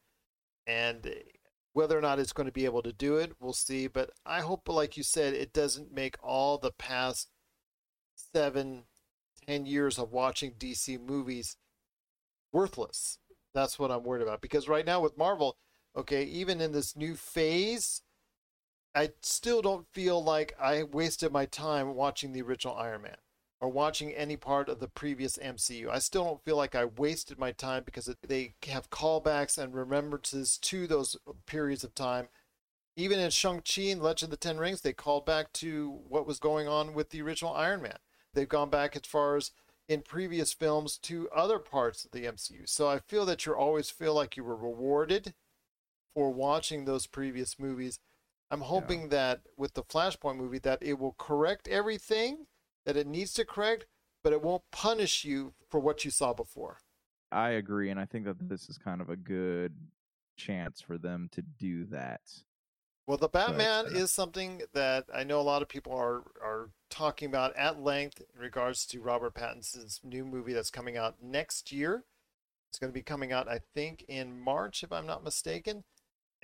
and eh, whether or not it's going to be able to do it, we'll see, but I hope like you said it doesn't make all the past seven, ten years of watching DC movies worthless. That's what I'm worried about because right now with Marvel, okay, even in this new phase I still don't feel like I wasted my time watching the original Iron Man or watching any part of the previous MCU. I still don't feel like I wasted my time because it, they have callbacks and remembrances to those periods of time. Even in Shang-Chi and Legend of the Ten Rings, they called back to what was going on with the original Iron Man. They've gone back as far as in previous films to other parts of the MCU. So I feel that you always feel like you were rewarded for watching those previous movies. I'm hoping yeah. that with the Flashpoint movie that it will correct everything that it needs to correct, but it won't punish you for what you saw before. I agree and I think that this is kind of a good chance for them to do that. Well, the Batman but, uh, is something that I know a lot of people are are talking about at length in regards to Robert Pattinson's new movie that's coming out next year. It's going to be coming out, I think, in March, if I'm not mistaken,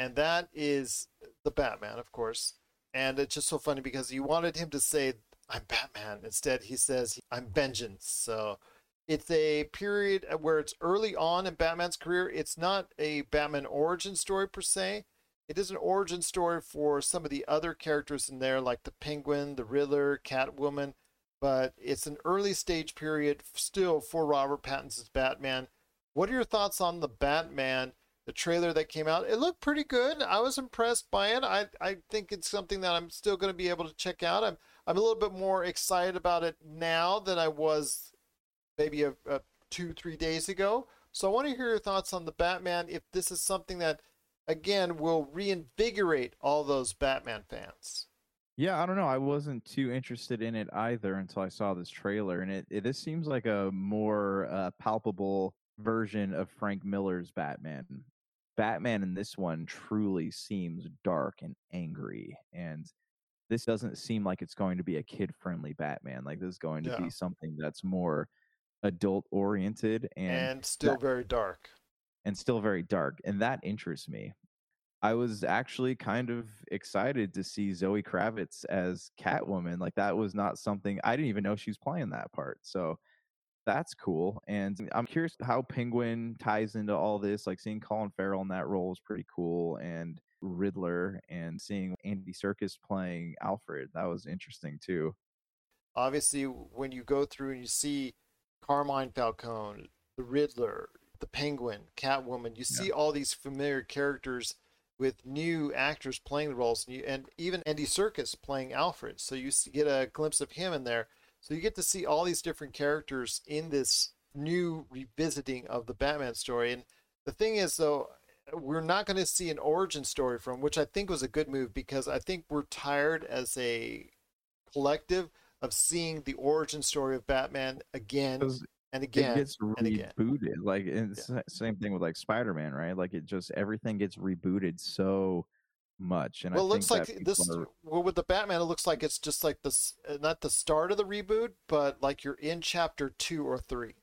and that is the Batman, of course. And it's just so funny because you wanted him to say "I'm Batman," instead he says "I'm Vengeance." So it's a period where it's early on in Batman's career. It's not a Batman origin story per se it is an origin story for some of the other characters in there, like the Penguin, the Riddler, Catwoman, but it's an early stage period still for Robert Pattinson's Batman. What are your thoughts on the Batman, the trailer that came out? It looked pretty good. I was impressed by it. I, I think it's something that I'm still going to be able to check out. I'm, I'm a little bit more excited about it now than I was maybe a, a two, three days ago. So I want to hear your thoughts on the Batman. If this is something that again will reinvigorate all those Batman fans. Yeah, I don't know. I wasn't too interested in it either until I saw this trailer, and it, it this seems like a more uh, palpable version of Frank Miller's Batman. Batman in this one truly seems dark and angry, and this doesn't seem like it's going to be a kid-friendly Batman. Like this is going to yeah. be something that's more adult oriented and, and still that, very dark and still very dark. And that interests me. I was actually kind of excited to see Zoe Kravitz as Catwoman. Like that was not something I didn't even know she was playing that part. So that's cool. And I'm curious how Penguin ties into all this. Like seeing Colin Farrell in that role is pretty cool. And Riddler and seeing Andy Serkis playing Alfred, that was interesting too. Obviously, when you go through and you see Carmine Falcone, the Riddler, the Penguin, Catwoman. You see yeah. all these familiar characters with new actors playing the roles, and, you, and even Andy Serkis playing Alfred. So you get a glimpse of him in there. So you get to see all these different characters in this new revisiting of the Batman story. And the thing is, though, we're not going to see an origin story from, which I think was a good move because I think we're tired as a collective of seeing the origin story of Batman again and again, it gets and again. rebooted. Like it's yeah. same thing with like Spider Man, right? Like it just everything gets rebooted so much. And well, it looks like this. Are... Well, with the Batman, it looks like it's just like this, uh, not the start of the reboot, but like you're in chapter two or three.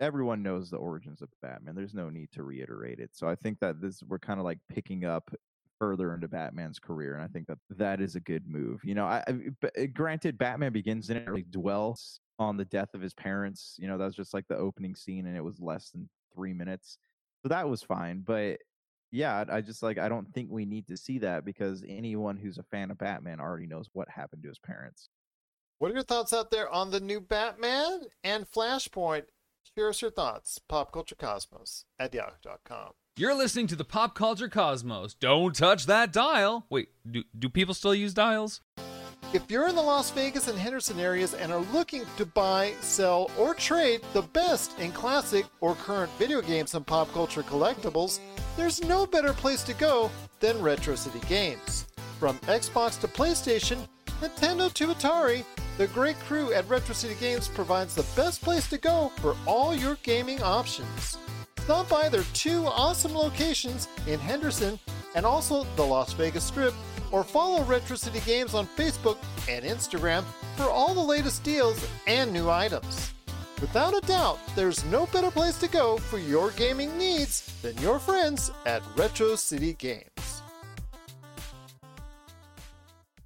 Everyone knows the origins of Batman. There's no need to reiterate it. So I think that this we're kind of like picking up further into Batman's career, and I think that that is a good move. You know, I, I granted Batman Begins didn't really dwell on the death of his parents. You know, that was just like the opening scene and it was less than three minutes. So that was fine. But yeah, I just like, I don't think we need to see that because anyone who's a fan of Batman already knows what happened to his parents. What are your thoughts out there on the new Batman and Flashpoint? Share us your thoughts. Popculturecosmos at yahoo.com. You're listening to the Pop Culture Cosmos. Don't touch that dial. Wait, do, do people still use dials? If you're in the Las Vegas and Henderson areas and are looking to buy, sell, or trade the best in classic or current video games and pop culture collectibles, there's no better place to go than Retro City Games. From Xbox to PlayStation, Nintendo to Atari, the great crew at Retro City Games provides the best place to go for all your gaming options. Stop by their two awesome locations in Henderson and also the Las Vegas Strip or follow Retro City Games on Facebook and Instagram for all the latest deals and new items. Without a doubt, there's no better place to go for your gaming needs than your friends at Retro City Games.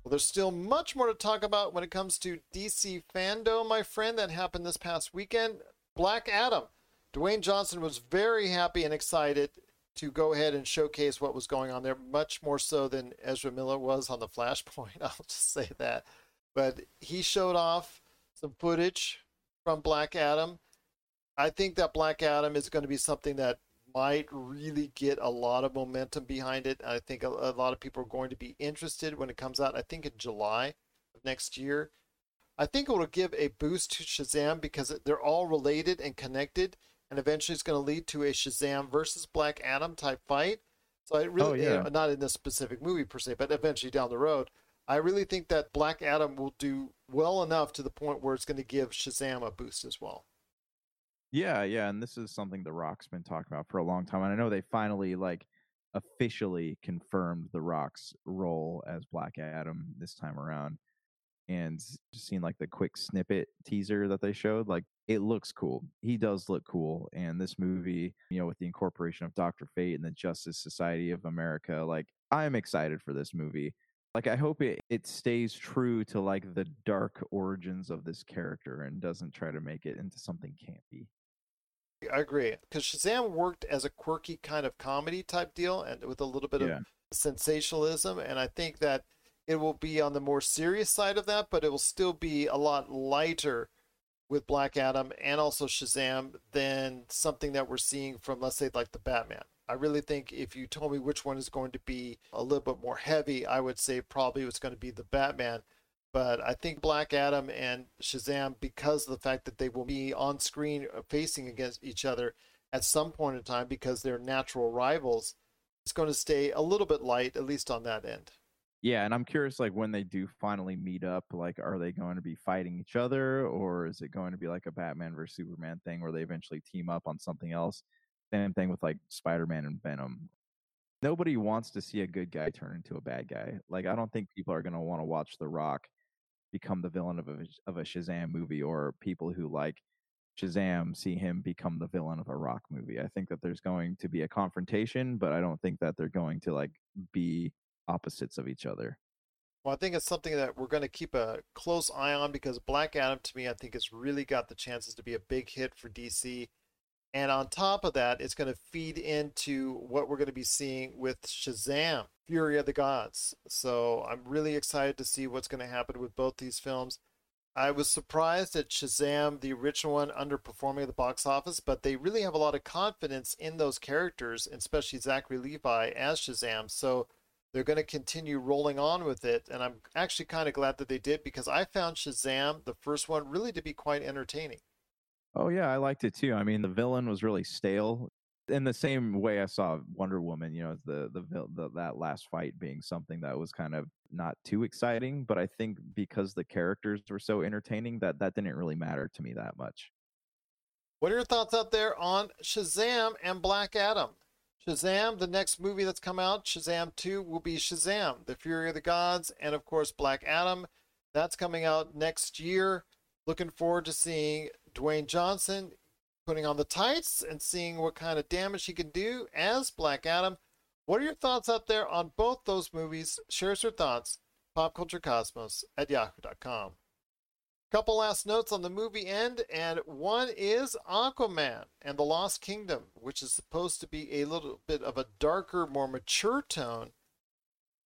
Well, there's still much more to talk about when it comes to DC Fandom, my friend, that happened this past weekend. Black Adam. Dwayne Johnson was very happy and excited to go ahead and showcase what was going on there, much more so than Ezra Miller was on the Flashpoint. I'll just say that. But he showed off some footage from Black Adam. I think that Black Adam is going to be something that might really get a lot of momentum behind it. I think a, a lot of people are going to be interested when it comes out. I think in July of next year. I think it will give a boost to Shazam because they're all related and connected, and eventually it's going to lead to a Shazam versus Black Adam type fight. So I really, Oh, yeah. not in this specific movie per se, but eventually down the road, I really think that Black Adam will do well enough to the point where it's going to give Shazam a boost as well. Yeah, yeah, and this is something The Rock's been talking about for a long time. And I know they finally like officially confirmed The Rock's role as Black Adam this time around. And just seeing like the quick snippet teaser that they showed, like it looks cool. He does look cool. And this movie, you know, with the incorporation of Dr. Fate and the Justice Society of America, like I'm excited for this movie. Like I hope it, it stays true to like the dark origins of this character and doesn't try to make it into something campy. I agree because Shazam worked as a quirky kind of comedy type deal and with a little bit Yeah. of sensationalism, and I think that it will be on the more serious side of that, but it will still be a lot lighter with Black Adam and also Shazam than something that we're seeing from, let's say, like the Batman. I really think if you told me which one is going to be a little bit more heavy, I would say probably it's going to be the Batman. But I think Black Adam and Shazam, because of the fact that they will be on screen uh, facing against each other at some point in time because they're natural rivals, it's going to stay a little bit light, at least on that end. Yeah, and I'm curious, like when they do finally meet up, like are they going to be fighting each other, or is it going to be like a Batman versus Superman thing where they eventually team up on something else? Same thing with like Spider-Man and Venom. Nobody wants to see a good guy turn into a bad guy. Like I don't think people are going to want to watch The Rock become the villain of a of a Shazam movie, or people who like Shazam see him become the villain of a Rock movie. I think that there's going to be a confrontation, but I don't think that they're going to like be opposites of each other. Well, I think it's something that we're going to keep a close eye on because Black Adam, to me, I think has really got the chances to be a big hit for DC. And on top of that, it's going to feed into what we're going to be seeing with Shazam, Fury of the Gods. So I'm really excited to see what's going to happen with both these films. I was surprised at Shazam, the original one, underperforming at the box office, but they really have a lot of confidence in those characters, especially Zachary Levi as Shazam. So they're going to continue rolling on with it. And I'm actually kind of glad that they did because I found Shazam, the first one, really to be quite entertaining. Oh yeah, I liked it too. I mean, the villain was really stale. In the same way, I saw Wonder Woman. You know, the the, the that last fight being something that was kind of not too exciting. But I think because the characters were so entertaining, that that didn't really matter to me that much. What are your thoughts out there on Shazam and Black Adam? Shazam, the next movie that's come out, Shazam 2, will be Shazam, The Fury of the Gods, and of course, Black Adam. That's coming out next year. Looking forward to seeing Dwayne Johnson putting on the tights and seeing what kind of damage he can do as Black Adam. What are your thoughts out there on both those movies? Share your thoughts. PopCultureCosmos at yahoo.com. Couple last notes on the movie end, and one is Aquaman and the Lost Kingdom, which is supposed to be a little bit of a darker, more mature tone.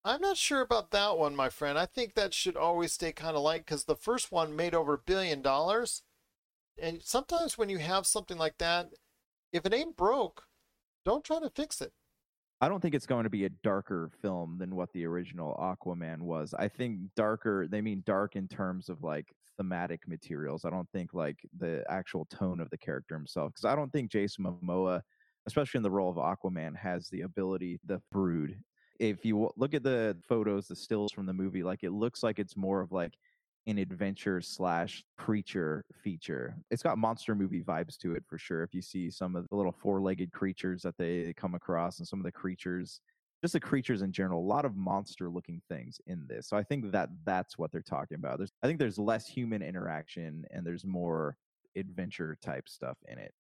I'm not sure about that one, my friend. I think that should always stay kind of light because the first one made over a billion dollars. And sometimes when you have something like that, if it ain't broke, don't try to fix it. I don't think it's going to be a darker film than what the original Aquaman was. I think darker, they mean dark in terms of like thematic materials. I don't think like the actual tone of the character himself. Because I don't think Jason Momoa, especially in the role of Aquaman, has the ability, the brood. If you look at the photos, the stills from the movie, like it looks like it's more of like an adventure slash creature feature. It's got monster movie vibes to it for sure. If you see some of the little four legged creatures that they come across and some of the creatures, just the creatures in general, a lot of monster looking things in this. So I think that that's what they're talking about. There's, I think there's less human interaction and there's more adventure type stuff in it.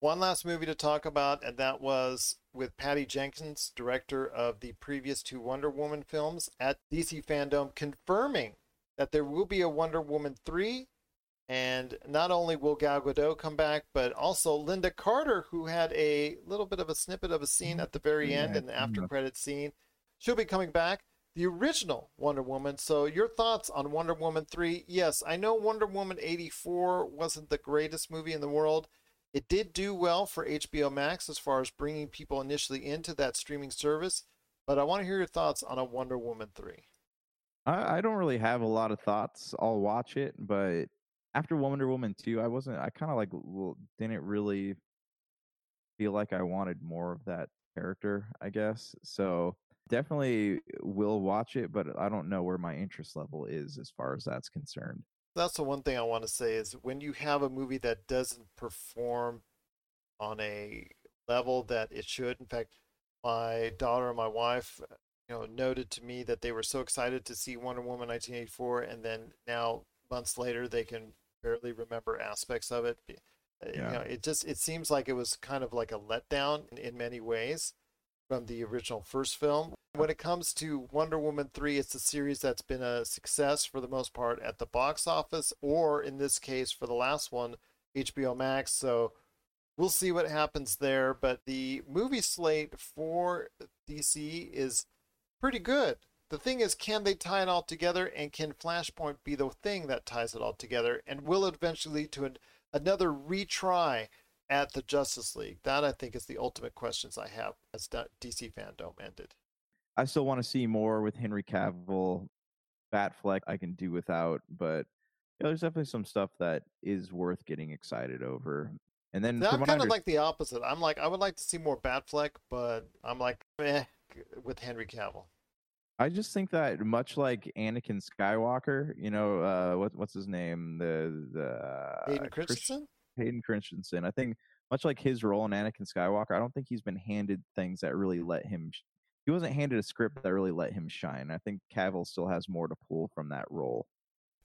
One last movie to talk about, and that was with Patty Jenkins, director of the previous two Wonder Woman films, at DC Fandom, confirming that there will be a Wonder Woman 3. And not only will Gal Gadot come back, but also Lynda Carter, who had a little bit of a snippet of a scene at the very end Yeah, in the after credit scene. She'll be coming back. the original Wonder Woman. So, your thoughts on Wonder Woman 3? Yes, I know Wonder Woman 84 wasn't the greatest movie in the world. It did do well for HBO Max as far as bringing people initially into that streaming service, but I want to hear your thoughts on a Wonder Woman 3. I, I don't really have a lot of thoughts. I'll watch it, but after Wonder Woman 2, I wasn't, I kind of like didn't really feel like I wanted more of that character, I guess. So definitely will watch it, but I don't know where my interest level is as far as that's concerned. That's the one thing I want to say is when you have a movie that doesn't perform on a level that it should. In fact, my daughter and my wife, you know, noted to me that they were so excited to see Wonder Woman 1984, and then now months later they can barely remember aspects of it. Uh, You Yeah. know, it just it seems like it was kind of like a letdown in, in many ways from the original first film. When it comes to Wonder Woman 3, it's a series that's been a success for the most part at the box office, or in this case, for the last one, HBO Max. So we'll see what happens there. But the movie slate for DC is pretty good. The thing is, can they tie it all together, and can Flashpoint be the thing that ties it all together? And will it eventually lead to an, another retry at the Justice League? That I think is the ultimate questions I have as DC fandom ended. I still want to see more with Henry Cavill. Batfleck I can do without, but yeah, there's definitely some stuff that is worth getting excited over. And then I'm kind of under- like the opposite. I'm like, I would like to see more Batfleck, but I'm like, eh, with Henry Cavill. I just think that much like Anakin Skywalker, you know, uh, what what's his name, the the Hayden Christensen? Hayden Christensen. I think much like his role in Anakin Skywalker, I don't think he's been handed things that really let him. sh- He wasn't handed a script that really let him shine. I think Cavill still has more to pull from that role.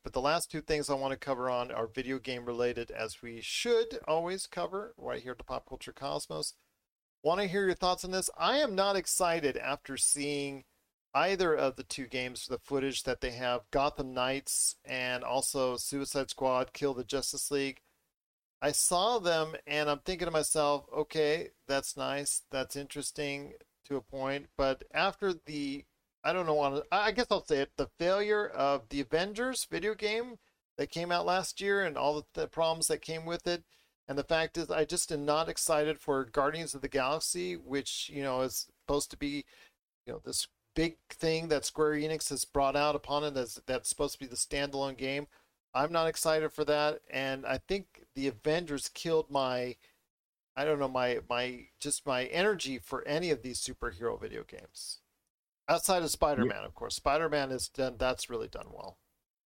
But the last two things I want to cover on are video game related, as we should always cover right here at the Pop Culture Cosmos. Want to hear your thoughts on this? I am not excited after seeing either of the two games, the footage that they have Gotham Knights and also Suicide Squad Kill the Justice League. I saw them and I'm thinking to myself, okay, that's nice, that's interesting to a point. But after the I don't know. I guess I'll say it. The failure of the Avengers video game that came out last year and all the problems that came with it. And the fact is, I just am not excited for Guardians of the Galaxy, which, you know, is supposed to be, you know, this big thing that Square Enix has brought out upon it as that's supposed to be the standalone game. I'm not excited for that. And I think the Avengers killed my, I don't know, my, my, just my energy for any of these superhero video games outside of spider-man of course spider-man is done that's really done well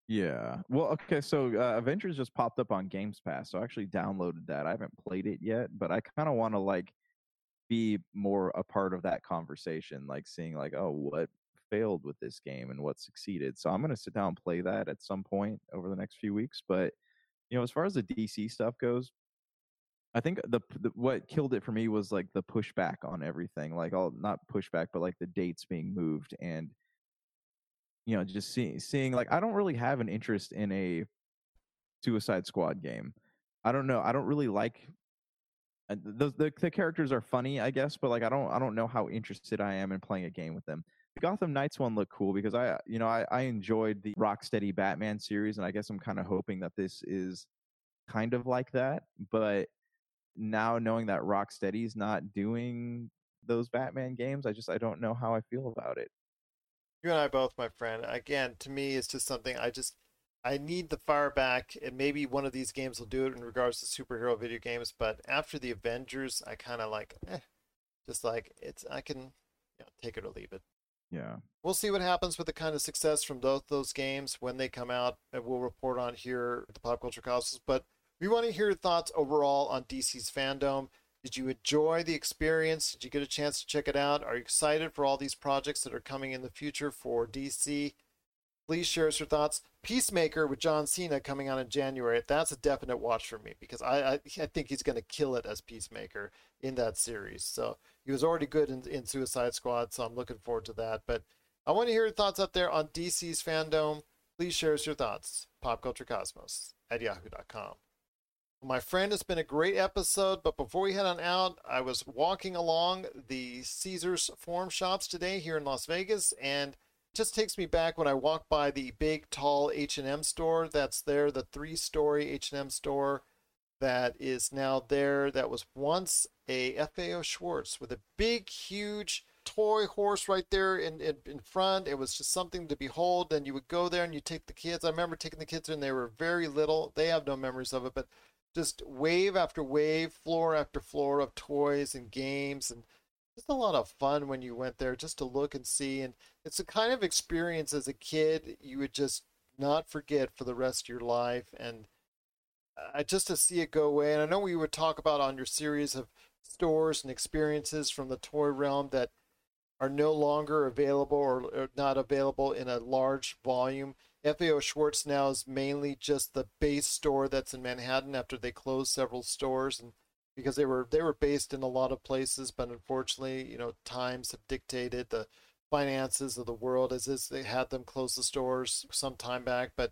Yeah. Well, okay. So uh, Avengers just popped up on Games Pass, so I actually downloaded that. I haven't played it yet, but I kind of want to like be more a part of that conversation, like seeing like, oh, what failed with this game and what succeeded. So I'm gonna sit down and play that at some point over the next few weeks. But you know, as far as the DC stuff goes, I think the, the what killed it for me was like the pushback on everything, like all not pushback, but like the dates being moved and you know just seeing seeing like I don't really have an interest in a Suicide Squad game. I don't know. I don't really like uh, the, the the characters are funny, I guess, but like I don't I don't know how interested I am in playing a game with them. The Gotham Knights one looked cool because I you know I, I enjoyed the Rocksteady Batman series, and I guess I'm kind of hoping that this is kind of like that. But now knowing that Rocksteady's not doing those Batman games, I just I don't know how I feel about it. You and i both my friend again to me it's just something i just i need the fire back and maybe one of these games will do it in regards to superhero video games but after the avengers i kind of like eh, just like it's i can you know, take it or leave it Yeah. we'll see what happens with the kind of success from both those games when they come out and we'll report on here at the pop culture cosmos but we want to hear your thoughts overall on dc's fandom did you enjoy the experience did you get a chance to check it out are you excited for all these projects that are coming in the future for dc please share us your thoughts peacemaker with john cena coming out in january that's a definite watch for me because i i, I think he's going to kill it as peacemaker in that series so he was already good in, in Suicide Squad, so I'm looking forward to that. But I want to hear your thoughts up there on DC's fandom. Please share us your thoughts. PopCultureCosmos at yahoo.com. My friend, it's been a great episode, but before we head on out, I was walking along the Caesars Forum shops today here in Las Vegas, and it just takes me back when I walk by the big, tall H&M store that's there, the three-story H&M store that is now there that was once a FAO Schwarz with a big, huge toy horse right there in, in, in front. It was just something to behold. And you would go there and you take the kids. I remember taking the kids and they were very little. They have no memories of it, but just wave after wave, floor after floor of toys and games and just a lot of fun when you went there just to look and see. And it's a kind of experience as a kid you would just not forget for the rest of your life. And uh, just to see it go away. And I know we would talk about on your series of stores and experiences from the toy realm that are no longer available or, or not available in a large volume. FAO Schwarz now is mainly just the base store that's in Manhattan after they closed several stores and because they were they were based in a lot of places, but unfortunately, you know, times have dictated the finances of the world as is they had them close the stores some time back. But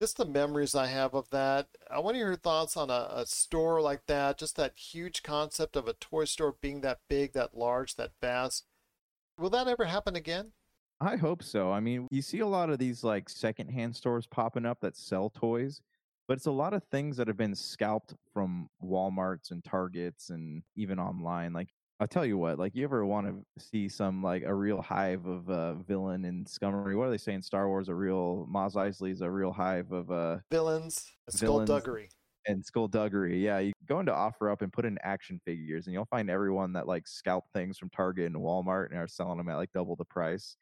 just the memories I have of that. I want to hear your thoughts on a, a store like that, just that huge concept of a toy store being that big, that large, that vast. Will that ever happen again? I hope so. I mean, you see a lot of these like secondhand stores popping up that sell toys, but it's a lot of things that have been scalped from Walmarts and Targets and even online. Like I'll tell you what, like you ever want to see some like a real hive of uh, villain and scummery? What are they saying? Star Wars a real Mos Eisley's a real hive of uh villains, villains skullduggery. and skullduggery. Yeah, you go into OfferUp and put in action figures, and you'll find everyone that like scalp things from Target and Walmart and are selling them at like double the price.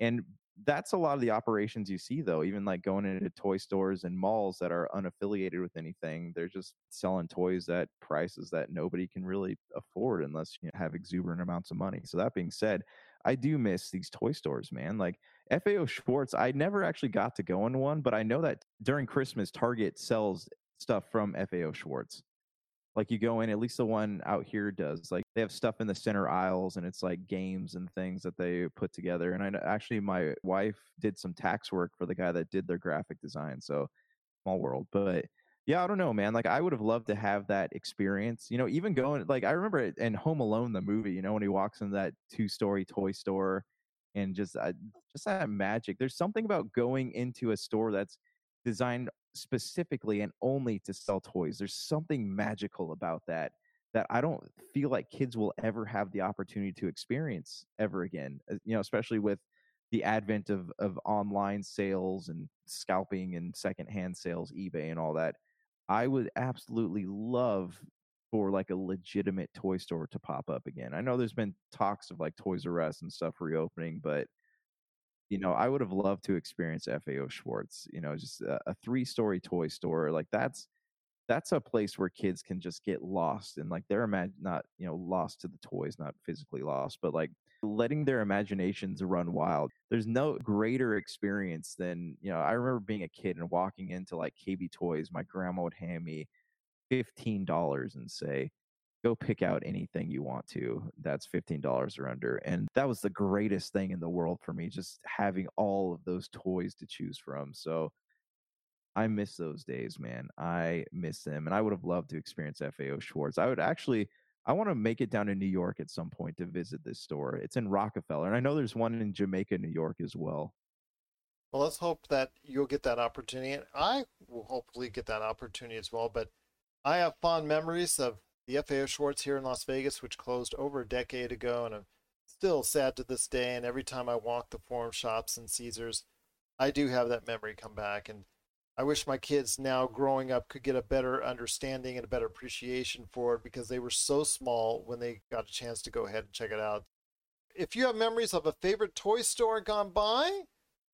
And that's a lot of the operations you see though even like going into toy stores and malls that are unaffiliated with anything they're just selling toys at prices that nobody can really afford unless you have exuberant amounts of money. So that being said i do miss these toy stores man. Like fao schwarz i never actually got to go in one but i know that during christmas target sells stuff from fao schwarz like you go in at least the one out here does like they have stuff in the center aisles and it's like games and things that they put together and i actually my wife did some tax work for the guy that did their graphic design so small world but yeah i don't know man like i would have loved to have that experience you know even going like i remember in home alone the movie you know when he walks in that two story toy store and just just that magic there's something about going into a store that's designed specifically and only to sell toys. There's something magical about that that I don't feel like kids will ever have the opportunity to experience ever again. uh, You know, especially with the advent of of online sales and scalping and secondhand sales, eBay and all that. I would absolutely love for like a legitimate toy store to pop up again. I know there's been talks of like Toys R Us and stuff reopening, but you know, I would have loved to experience FAO Schwarz. You know, just a, a three-story toy store like that's that's a place where kids can just get lost and like they're imag- not you know lost to the toys, not physically lost, but like letting their imaginations run wild. There's no greater experience than you know. I remember being a kid and walking into like KB Toys. My grandma would hand me fifteen dollars and say, go pick out anything you want to that's $15 or under and that was the greatest thing in the world for me just having all of those toys to choose from so i miss those days man i miss them and i would have loved to experience fao schwarz i would actually i want to make it down to new york at some point to visit this store it's in rockefeller and i know there's one in jamaica new york as well Well, let's hope that you'll get that opportunity. And I will hopefully get that opportunity as well. But I have fond memories of the FAO Schwarz here in Las Vegas, which closed over a decade ago. And I'm still sad to this day. And every time I walk the forum shops and Caesars, I do have that memory come back. And I wish my kids now growing up could get a better understanding and a better appreciation for it because they were so small when they got a chance to go ahead and check it out. If you have memories of a favorite toy store gone by,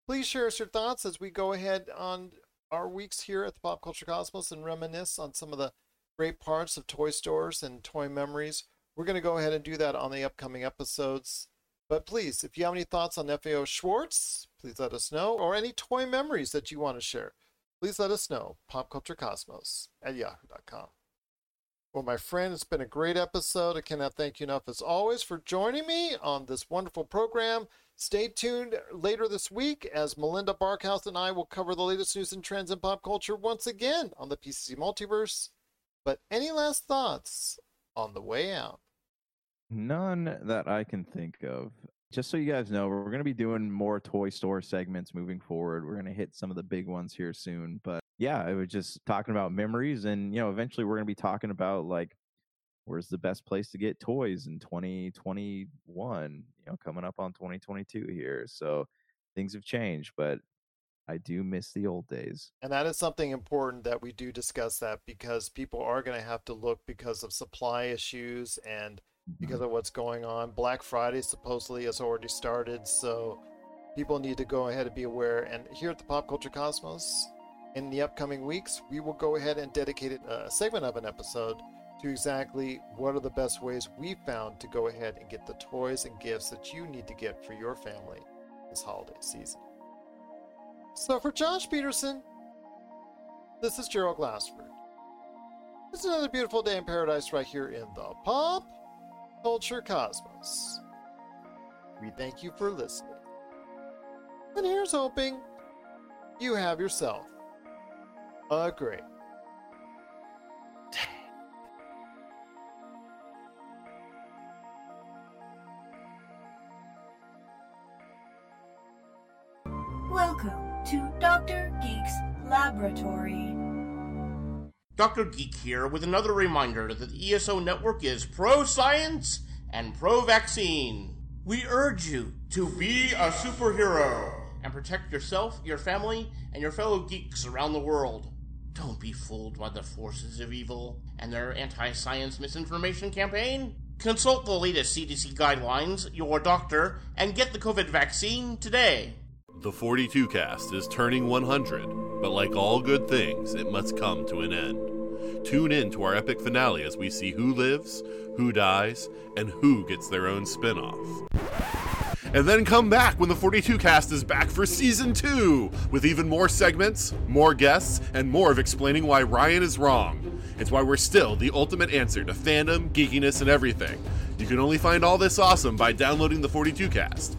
please share us your thoughts as we go ahead on our weeks here at the Pop Culture Cosmos and reminisce on some of the great parts of toy stores and toy memories. We're going to go ahead and do that on the upcoming episodes. But please, if you have any thoughts on FAO Schwarz, please let us know, or any toy memories that you want to share, please let us know. PopCultureCosmos at yahoo.com. Well, my friend, it's been a great episode. I cannot thank you enough, as always, for joining me on this wonderful program. Stay tuned later this week as Melinda Barkhouse and I will cover the latest news and trends in pop culture once again on the PCC Multiverse. But any last thoughts on the way out? None that I can think of. just so you guys know, we're going to be doing more toy store segments moving forward. We're going to hit some of the big ones here soon. But yeah, I was just talking about memories. And, you know, eventually we're going to be talking about like, where's the best place to get toys in 2021, you know, coming up on 2022 here. So things have changed, but I do miss the old days. And that is something important that we do discuss that because people are going to have to look because of supply issues and because mm-hmm. of what's going on. Black Friday supposedly has already started, so people need to go ahead and be aware. And here at the Pop Culture Cosmos, in the upcoming weeks, we will go ahead and dedicate uh, a segment of an episode to exactly what are the best ways we found to go ahead and get the toys and gifts that you need to get for your family this holiday season. So for Josh Peterson, this is Gerald Glassford. It's another beautiful day in paradise right here in the Pop Culture Cosmos. We thank you for listening. And here's hoping you have yourself a great to Dr. Geek's Laboratory. Dr. Geek here with another reminder that the ESO network is pro science and pro vaccine. We urge you to be a superhero and protect yourself, your family, and your fellow geeks around the world. Don't be fooled by the forces of evil and their anti science misinformation campaign. Consult the latest CDC guidelines, your doctor, and get the COVID vaccine today. The 42 cast is turning 100, but like all good things, it must come to an end. Tune in to our epic finale as we see who lives, who dies, and who gets their own spin off. And then come back when the 42 cast is back for season 2 with even more segments, more guests, and more of explaining why Ryan is wrong. It's why we're still the ultimate answer to fandom, geekiness, and everything. You can only find all this awesome by downloading the 42 cast,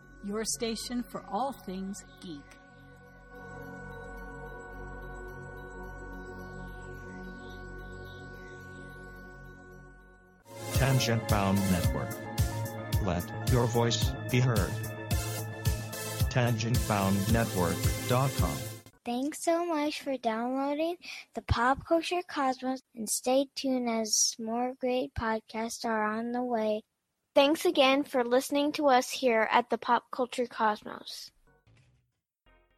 your station for all things geek. Tangent Bound Network. Let your voice be heard. TangentBoundNetwork.com. Thanks so much for downloading the Pop Culture Cosmos and stay tuned as more great podcasts are on the way. Thanks again for listening to us here at the Pop Culture Cosmos.